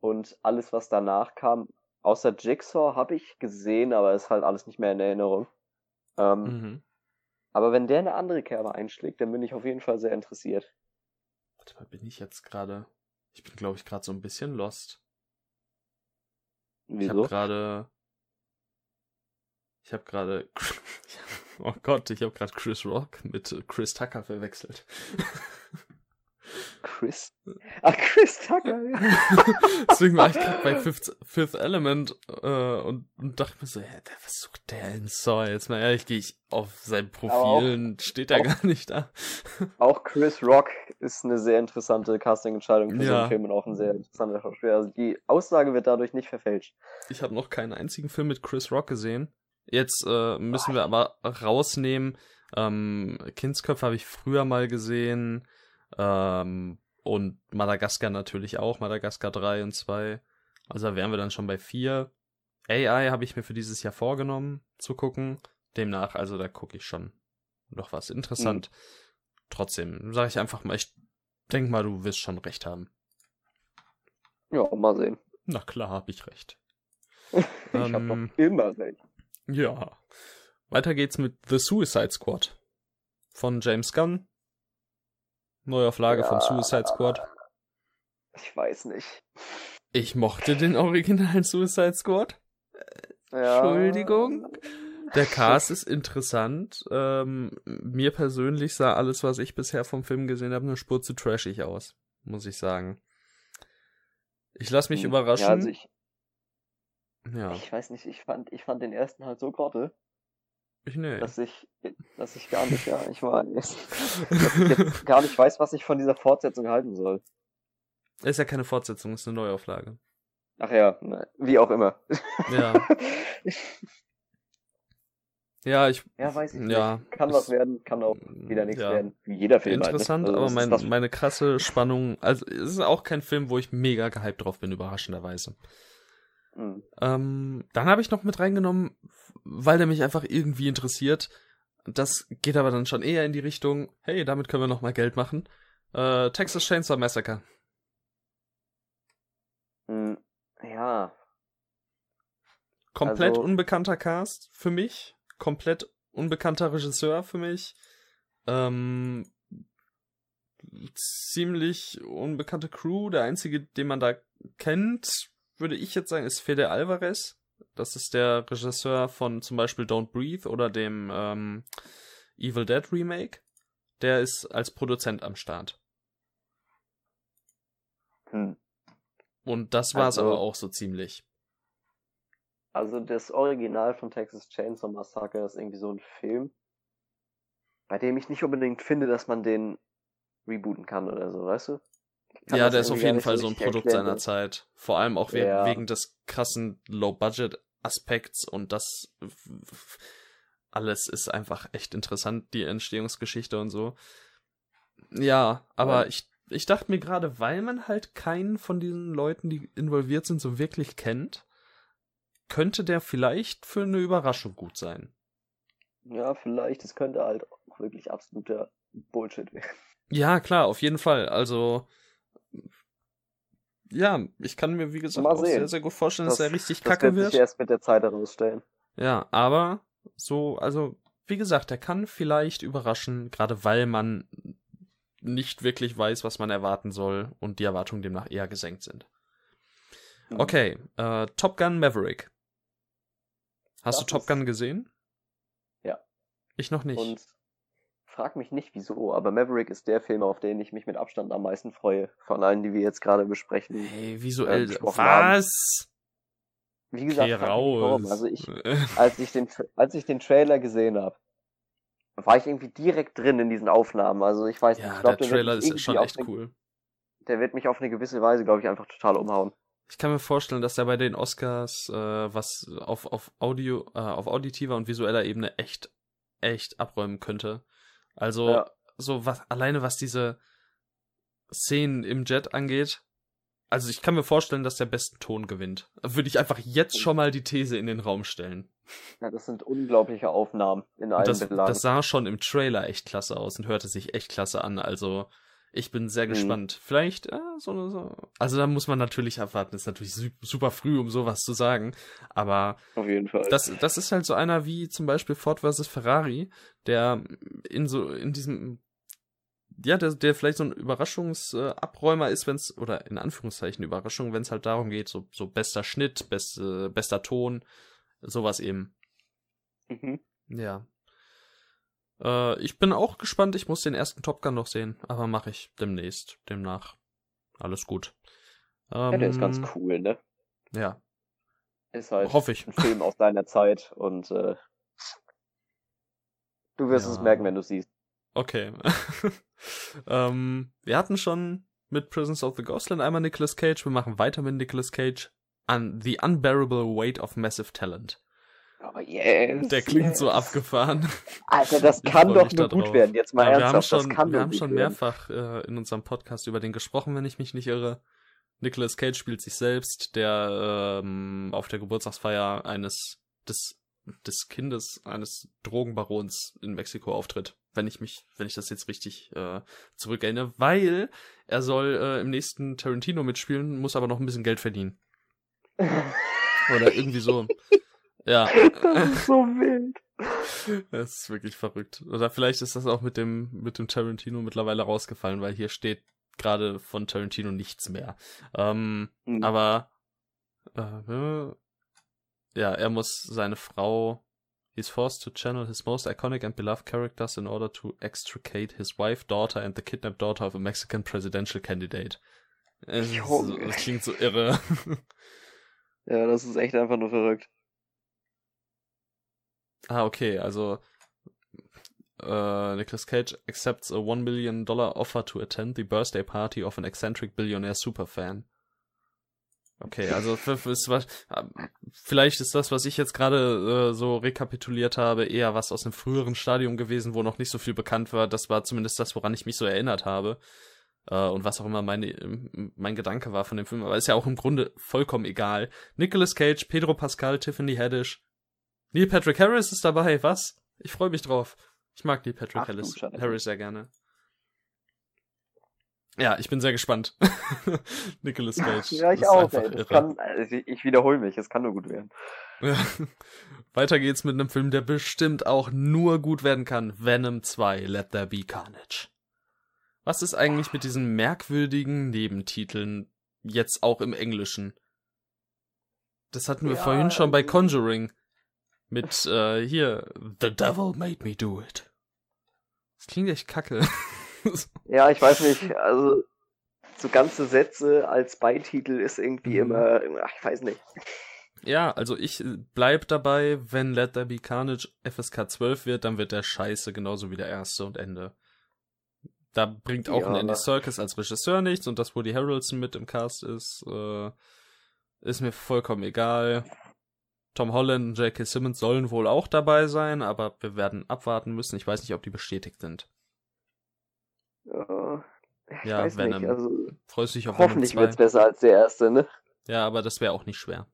Und alles, was danach kam, außer Jigsaw habe ich gesehen, aber ist halt alles nicht mehr in Erinnerung. Ähm, Mhm. Aber wenn der eine andere Kerbe einschlägt, dann bin ich auf jeden Fall sehr interessiert. Warte mal, bin ich jetzt gerade. Ich bin, glaube ich, gerade so ein bisschen lost. Ich habe Wieso? gerade. Ich habe gerade. Oh Gott, ich habe gerade Chris Rock mit Chris Tucker verwechselt. Chris? Ach, Chris Tucker, ja. Deswegen war ich gerade bei Fifth, Fifth Element äh, und, und dachte mir so, hä, der, was sucht der in Saw? Jetzt mal ehrlich, gehe ich auf sein auch- Profil und steht er auch- gar nicht da. Auch Chris Rock ist eine sehr interessante Casting-Entscheidung für so Ja. einen Film und auch ein sehr interessanter Schauspieler. Also die Aussage wird dadurch nicht verfälscht. Ich habe noch keinen einzigen Film mit Chris Rock gesehen. Jetzt äh, müssen wir aber rausnehmen. Ähm, Kindsköpfe habe ich früher mal gesehen. Ähm, und Madagaskar natürlich auch. Madagaskar 3 und 2. Also da wären wir dann schon bei 4. AI habe ich mir für dieses Jahr vorgenommen zu gucken. Demnach, also da gucke ich schon noch was interessant. Trotzdem, sage ich einfach mal, ich denk mal, du wirst schon recht haben. Ja, mal sehen. Na klar, habe ich recht. Ich habe Ähm, doch immer recht. Ja. Weiter geht's mit The Suicide Squad. Von James Gunn. Neuauflage von Ja. Suicide Squad. Ich weiß nicht. Ich mochte den originalen Suicide Squad. Ja. Entschuldigung. Der Cast ist interessant. Ähm, mir persönlich sah alles, was ich bisher vom Film gesehen habe, eine Spur zu trashig aus. Muss ich sagen. Ich lasse mich Hm, überraschen. Ja, also ich, ja, ich weiß nicht, ich fand, ich fand den ersten halt so grotte, ich nee. dass ich, dass ich gar nicht, ja, ich weiß, dass ich jetzt gar nicht weiß, was ich von dieser Fortsetzung halten soll. Ist ja keine Fortsetzung, ist eine Neuauflage. Ach ja, na, wie auch immer. Ja. Ja, ich. ja, weiß ich Ja, nicht. Kann was werden, kann auch wieder nichts ja. werden. Wie jeder Film. halt, ne? Interessant, Also aber mein, meine krasse Spannung, also es ist auch kein Film, wo ich mega gehypt drauf bin, überraschenderweise. Hm. Ähm, dann habe ich noch mit reingenommen, weil der mich einfach irgendwie interessiert. Das geht aber dann schon eher in die Richtung, hey, damit können wir noch mal Geld machen. Äh, Texas Chainsaw Massacre. Hm. Ja, Komplett Also- unbekannter Cast für mich. Komplett unbekannter Regisseur für mich. Ähm, ziemlich unbekannte Crew. Der einzige, den man da kennt, würde ich jetzt sagen, ist Fede Alvarez. Das ist der Regisseur von zum Beispiel Don't Breathe oder dem ähm, Evil Dead Remake. Der ist als Produzent am Start. hm. Und das war's Also- aber auch so ziemlich. Also das Original von Texas Chainsaw Massacre ist irgendwie so ein Film, bei dem ich nicht unbedingt finde, dass man den rebooten kann oder so, weißt du? Kann Ja, das der ist auf jeden Fall so ein Produkt erklären. seiner Zeit. Vor allem auch we Ja. wegen des krassen Low-Budget-Aspekts und das alles ist einfach echt interessant, die Entstehungsgeschichte und so. Ja, aber Ja. ich, ich dachte mir gerade, weil man halt keinen von diesen Leuten, die involviert sind, so wirklich kennt, könnte der vielleicht für eine Überraschung gut sein. Ja, vielleicht, es könnte halt auch wirklich absoluter Bullshit werden. Ja, klar, auf jeden Fall. Also, ja, ich kann mir, wie gesagt, Mal auch sehen. sehr, sehr gut vorstellen, dass Das- er richtig Das kacke wird sich wird. erst mit der Zeit herausstellen. Ja, aber so, also, wie gesagt, er kann vielleicht überraschen, gerade weil man nicht wirklich weiß, was man erwarten soll und die Erwartungen demnach eher gesenkt sind. Mhm. Okay, äh, Top Gun Maverick. Hast Das du Top Gun gesehen? Ja. Ich noch nicht. Und frag mich nicht wieso, aber Maverick ist der Film, auf den ich mich mit Abstand am meisten freue, von allen, die wir jetzt gerade besprechen. hey, visuell, äh, besprochen haben. was? Wie gesagt, raus. Also ich, als ich den, als ich den Trailer gesehen habe, war ich irgendwie direkt drin in diesen Aufnahmen. Also ich weiß nicht, ja, ich glaube, der der, Trailer ist schon echt eine, cool. der wird mich auf eine gewisse Weise, glaube ich, einfach total umhauen. Ich kann mir vorstellen, dass er bei den Oscars äh, was auf, auf Audio, äh, auf auditiver und visueller Ebene echt, echt abräumen könnte. Also, Ja. so was, alleine was diese Szenen im Jet angeht. Also ich kann mir vorstellen, dass der besten Ton gewinnt. Würde ich einfach jetzt schon mal die These in den Raum stellen. Ja, das sind unglaubliche Aufnahmen in allen das, Belagen. das sah schon im Trailer echt klasse aus und hörte sich echt klasse an. Also Ich bin sehr Mhm. gespannt. Vielleicht, äh, so, so. Also da muss man natürlich abwarten. Ist natürlich su- super früh, um sowas zu sagen. Aber Auf jeden Fall. das, das ist halt so einer wie zum Beispiel Ford versus Ferrari, der in so, in diesem, ja, der, der vielleicht so ein Überraschungsabräumer ist, wenn's, oder in Anführungszeichen Überraschung, wenn es halt darum geht, so, so bester Schnitt, beste, bester Ton, sowas eben. mhm. Ja. Äh, ich bin auch gespannt, ich muss den ersten Top Gun noch sehen, aber mache ich demnächst, demnach. Alles gut. Ja, der ist ganz Ähm, cool, ne? Ja, Ist halt hoffe ich. ein Film aus deiner Zeit und äh, du wirst es Ja. merken, wenn du siehst. Okay. ähm, wir hatten schon mit Prisons of the Ghostland einmal Nicolas Cage. Wir machen weiter mit Nicolas Cage an The Unbearable Weight of Massive Talent. Oh, yes, Der klingt yes. so abgefahren. Alter, das Ich kann doch nur gut drauf. werden. Jetzt mal Ja, wir haben ernsthaft, schon, das kann wir haben schon mehrfach äh, in unserem Podcast über den gesprochen, wenn ich mich nicht irre. Nicolas Cage spielt sich selbst, der ähm, auf der Geburtstagsfeier eines des des Kindes eines Drogenbarons in Mexiko auftritt, wenn ich mich, wenn ich das jetzt richtig äh, zurückerinnere, weil er soll äh, im nächsten Tarantino mitspielen, muss aber noch ein bisschen Geld verdienen oder irgendwie so. Ja, das ist so wild. das ist wirklich verrückt. Oder vielleicht ist das auch mit dem mit dem Tarantino mittlerweile rausgefallen, weil hier steht gerade von Tarantino nichts mehr. Ähm, Mhm. aber äh, ja, er muss seine Frau He's forced to channel his most iconic and beloved characters in order to extricate his wife, daughter and the kidnapped daughter of a Mexican presidential candidate. Junge. es klingt so irre. Ja, das ist echt einfach nur verrückt. Ah, okay, also äh, Nicolas Cage accepts a one million dollar offer to attend the birthday party of an eccentric billionaire superfan. Okay, also für, fürs, was, vielleicht ist das, was ich jetzt gerade äh, so rekapituliert habe, eher was aus einem früheren Stadium gewesen, wo noch nicht so viel bekannt war. Das war zumindest das, woran ich mich so erinnert habe. Äh, und was auch immer meine, mein Gedanke war von dem Film. Aber ist ja auch im Grunde vollkommen egal. Nicolas Cage, Pedro Pascal, Tiffany Haddish, Neil Patrick Harris ist dabei. Was? Ich freue mich drauf. Ich mag Neil Patrick Ach Harris, sehr gerne. Ja, ich bin sehr gespannt. Nicolas Cage. Ja, ich auch, ey. Kann, also ich, ich wiederhole mich, es kann nur gut werden. Ja. Weiter geht's mit einem Film, der bestimmt auch nur gut werden kann. Venom 2, Let There Be Carnage. Was ist eigentlich mit diesen merkwürdigen Nebentiteln jetzt auch im Englischen? Das hatten wir Ja, vorhin schon bei also- Conjuring. Mit, äh, hier, The Devil Made Me Do It. Das klingt echt kacke. Ja, ich weiß nicht, also so ganze Sätze als Beititel ist irgendwie Mhm. immer, ach, ich weiß nicht. Ja, also ich bleib dabei, wenn Let There Be Carnage FSK 12 wird, dann wird der scheiße, genauso wie der erste und Ende. Da bringt auch Ja, ein Andy Serkis als Regisseur nichts und dass Woody Harrelson mit im Cast ist, äh, ist mir vollkommen egal. Tom Holland und J.K. Simmons sollen wohl auch dabei sein, aber wir werden abwarten müssen. Ich weiß nicht, ob die bestätigt sind. Ja, ich Ja, weiß Venom. nicht, also Freust du dich auf hoffentlich 2? wird's besser als der erste, ne? Ja, aber das wäre auch nicht schwer.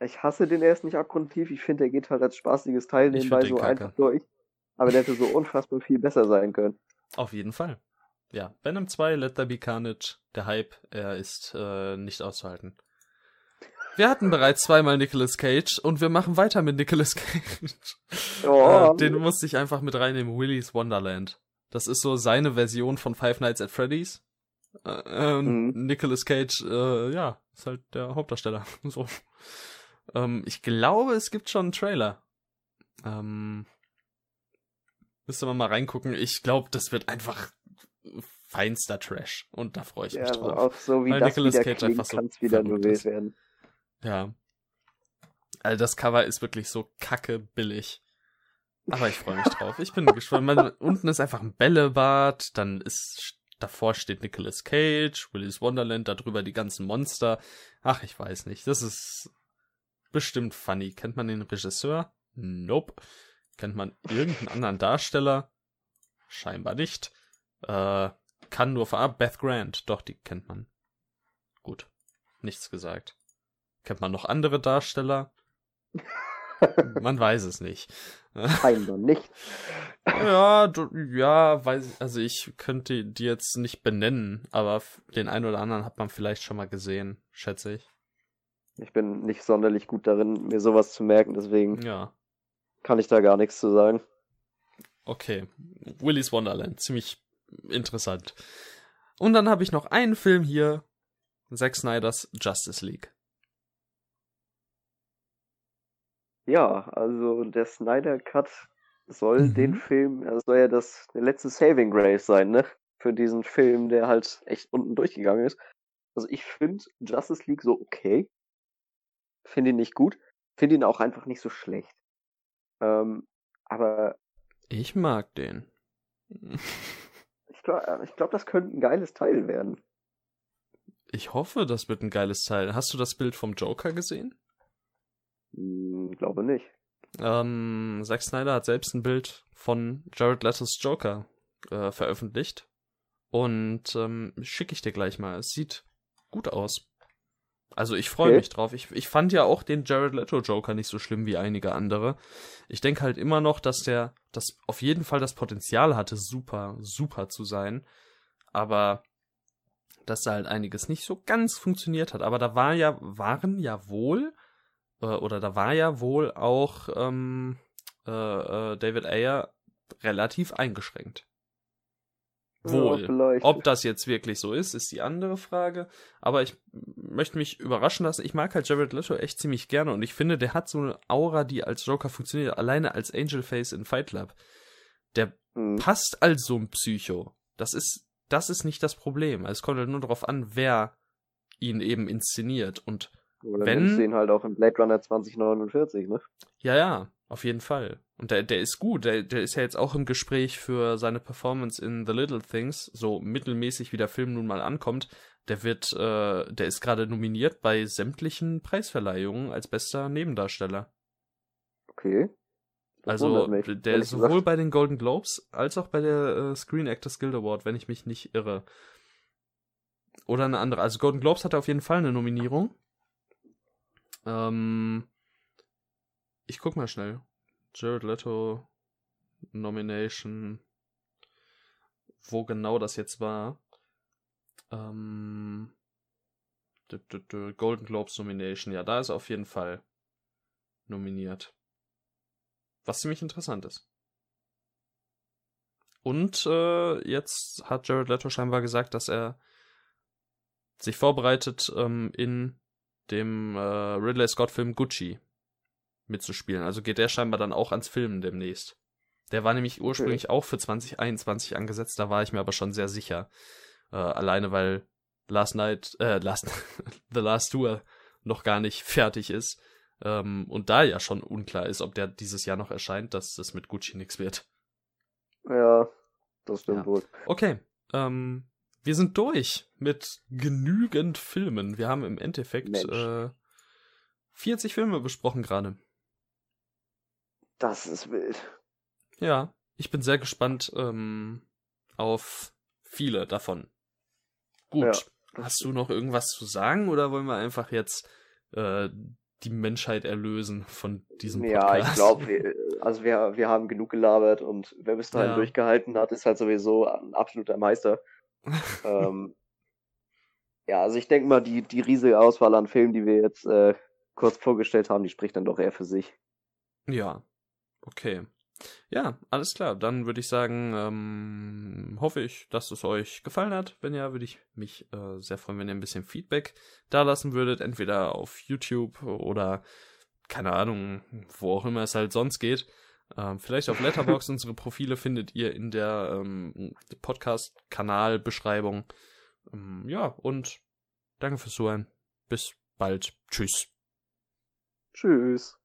Ich hasse den ersten nicht abgrundtief, ich finde, der geht halt als spaßiges Teil nebenbei so kacke. einfach durch. Aber der hätte so unfassbar viel besser sein können. Auf jeden Fall. Ja, Venom 2, Let There Be Carnage, der Hype, er ist äh, nicht auszuhalten. Wir hatten bereits zweimal Nicolas Cage und wir machen weiter mit Nicolas Cage. Oh, Äh, den musste ich einfach mit reinnehmen, Willy's Wonderland. Das ist so seine Version von Five Nights at Freddy's. Äh, und Mhm. Nicolas Cage, äh, ja, ist halt der Hauptdarsteller. so. Ähm, ich glaube, es gibt schon einen Trailer. Ähm, müsste man mal reingucken. Ich glaube, das wird einfach feinster Trash. Und da freue ich ja, mich also drauf. auch so wie Weil das Nicolas wieder Cage klingt, einfach so wieder nur wild werden. Ja. Also das Cover ist wirklich so kacke billig. Aber ich freue mich drauf. Ich bin gespannt. Man, unten ist einfach ein Bällebad, dann ist davor steht Nicolas Cage, Willy's Wonderland, darüber die ganzen Monster. Ach, ich weiß nicht. Das ist bestimmt funny. Kennt man den Regisseur? Nope. Kennt man irgendeinen anderen Darsteller? Scheinbar nicht. Äh, kann nur vorab Beth Grant. Doch, die kennt man. Gut. Nichts gesagt. Kennt man noch andere Darsteller? Man weiß es nicht. Scheinbar nicht. ja, du, ja, weiß, also ich könnte die jetzt nicht benennen, aber den einen oder anderen hat man vielleicht schon mal gesehen, schätze ich. Ich bin nicht sonderlich gut darin, mir sowas zu merken, deswegen Ja, kann ich da gar nichts zu sagen. okay. Willy's Wonderland, ziemlich interessant. Und dann habe ich noch einen Film hier, Zack Snyders Justice League. Ja, also der Snyder Cut soll Mhm. den Film, also soll ja das der letzte Saving Grace sein, ne? Für diesen Film, der halt echt unten durchgegangen ist. Also ich finde Justice League so okay. Finde ihn nicht gut. Finde ihn auch einfach nicht so schlecht. Ähm, aber Ich mag den. ich glaube, ich glaub, das könnte ein geiles Teil werden. Ich hoffe, das wird ein geiles Teil. Hast du das Bild vom Joker gesehen? Hm, glaube nicht. Ähm, Zack Snyder hat selbst ein Bild von Jared Leto's Joker äh, veröffentlicht. Und ähm, schicke ich dir gleich mal. Es sieht gut aus. Also ich freue Okay. mich drauf. Ich, ich fand ja auch den Jared Leto Joker nicht so schlimm wie einige andere. Ich denke halt immer noch, dass der das auf jeden Fall das Potenzial hatte, super, super zu sein. Aber dass da halt einiges nicht so ganz funktioniert hat. Aber da war ja, waren ja wohl, äh, oder da war ja wohl auch ähm, äh, äh, David Ayer relativ eingeschränkt. Wohl. Ja. Ob das jetzt wirklich so ist, ist die andere Frage. Aber ich möchte mich überraschen lassen. Ich mag halt Jared Leto echt ziemlich gerne und ich finde, der hat so eine Aura, die als Joker funktioniert. Alleine als Angel Face in Fight Club. Der Hm. passt als so ein Psycho. Das ist, das ist nicht das Problem. Es kommt halt nur darauf an, wer ihn eben inszeniert. Und Oder wenn- nimmst du ihn halt auch in Blade Runner 2049, ne? ja, ja, auf jeden Fall. Und der, der ist gut. Der, der ist ja jetzt auch im Gespräch für seine Performance in The Little Things, so mittelmäßig wie der Film nun mal ankommt. Der wird, äh, der ist gerade nominiert bei sämtlichen Preisverleihungen als bester Nebendarsteller. Okay. Das Also mich, der ist sowohl gesagt. bei den Golden Globes als auch bei der äh, Screen Actors Guild Award, wenn ich mich nicht irre. Oder eine andere. Also Golden Globes hatte auf jeden Fall eine Nominierung. Ähm, ich guck mal schnell. Jared Leto Nomination. Wo genau das jetzt war. Ähm, Golden Globes Nomination. Ja, da ist er auf jeden Fall nominiert. Was ziemlich interessant ist. Und äh, jetzt hat Jared Leto scheinbar gesagt, dass er sich vorbereitet, ähm, in dem äh, Ridley Scott-Film Gucci mitzuspielen. Also geht der scheinbar dann auch ans Filmen demnächst. Der war nämlich ursprünglich auch für 2021 angesetzt, da war ich mir aber schon sehr sicher. Äh, alleine weil Last Night, äh, Last, The Last Tour noch gar nicht fertig ist. Ähm, und da ja schon unklar ist, ob der dieses Jahr noch erscheint, dass das mit Gucci nichts wird. Ja, das stimmt Ja. wohl. Okay, ähm, wir sind durch mit genügend Filmen. Wir haben im Endeffekt äh, 40 Filme besprochen gerade. Das ist wild. Ja, ich bin sehr gespannt ähm, auf viele davon. Gut, Ja. hast du noch irgendwas zu sagen oder wollen wir einfach jetzt äh, die Menschheit erlösen von diesem Podcast? Ja, ich glaube, also wir, wir haben genug gelabert und wer bis dahin Ja. durchgehalten hat, ist halt sowieso ein absoluter Meister. ähm, ja, also ich denke mal, die, die riesige Auswahl an Filmen, die wir jetzt äh, kurz vorgestellt haben, die spricht dann doch eher für sich. Ja, okay. Ja, alles klar. Dann würde ich sagen, ähm, hoffe ich, dass es euch gefallen hat. Wenn ja, würde ich mich äh, sehr freuen, wenn ihr ein bisschen Feedback da lassen würdet. Entweder auf YouTube oder, keine Ahnung, wo auch immer es halt sonst geht. Ähm, vielleicht auf Letterbox. Unsere Profile findet ihr in der ähm, Podcast-Kanal-Beschreibung. Ähm, ja, und danke fürs Zuhören. Bis bald. Tschüss. Tschüss.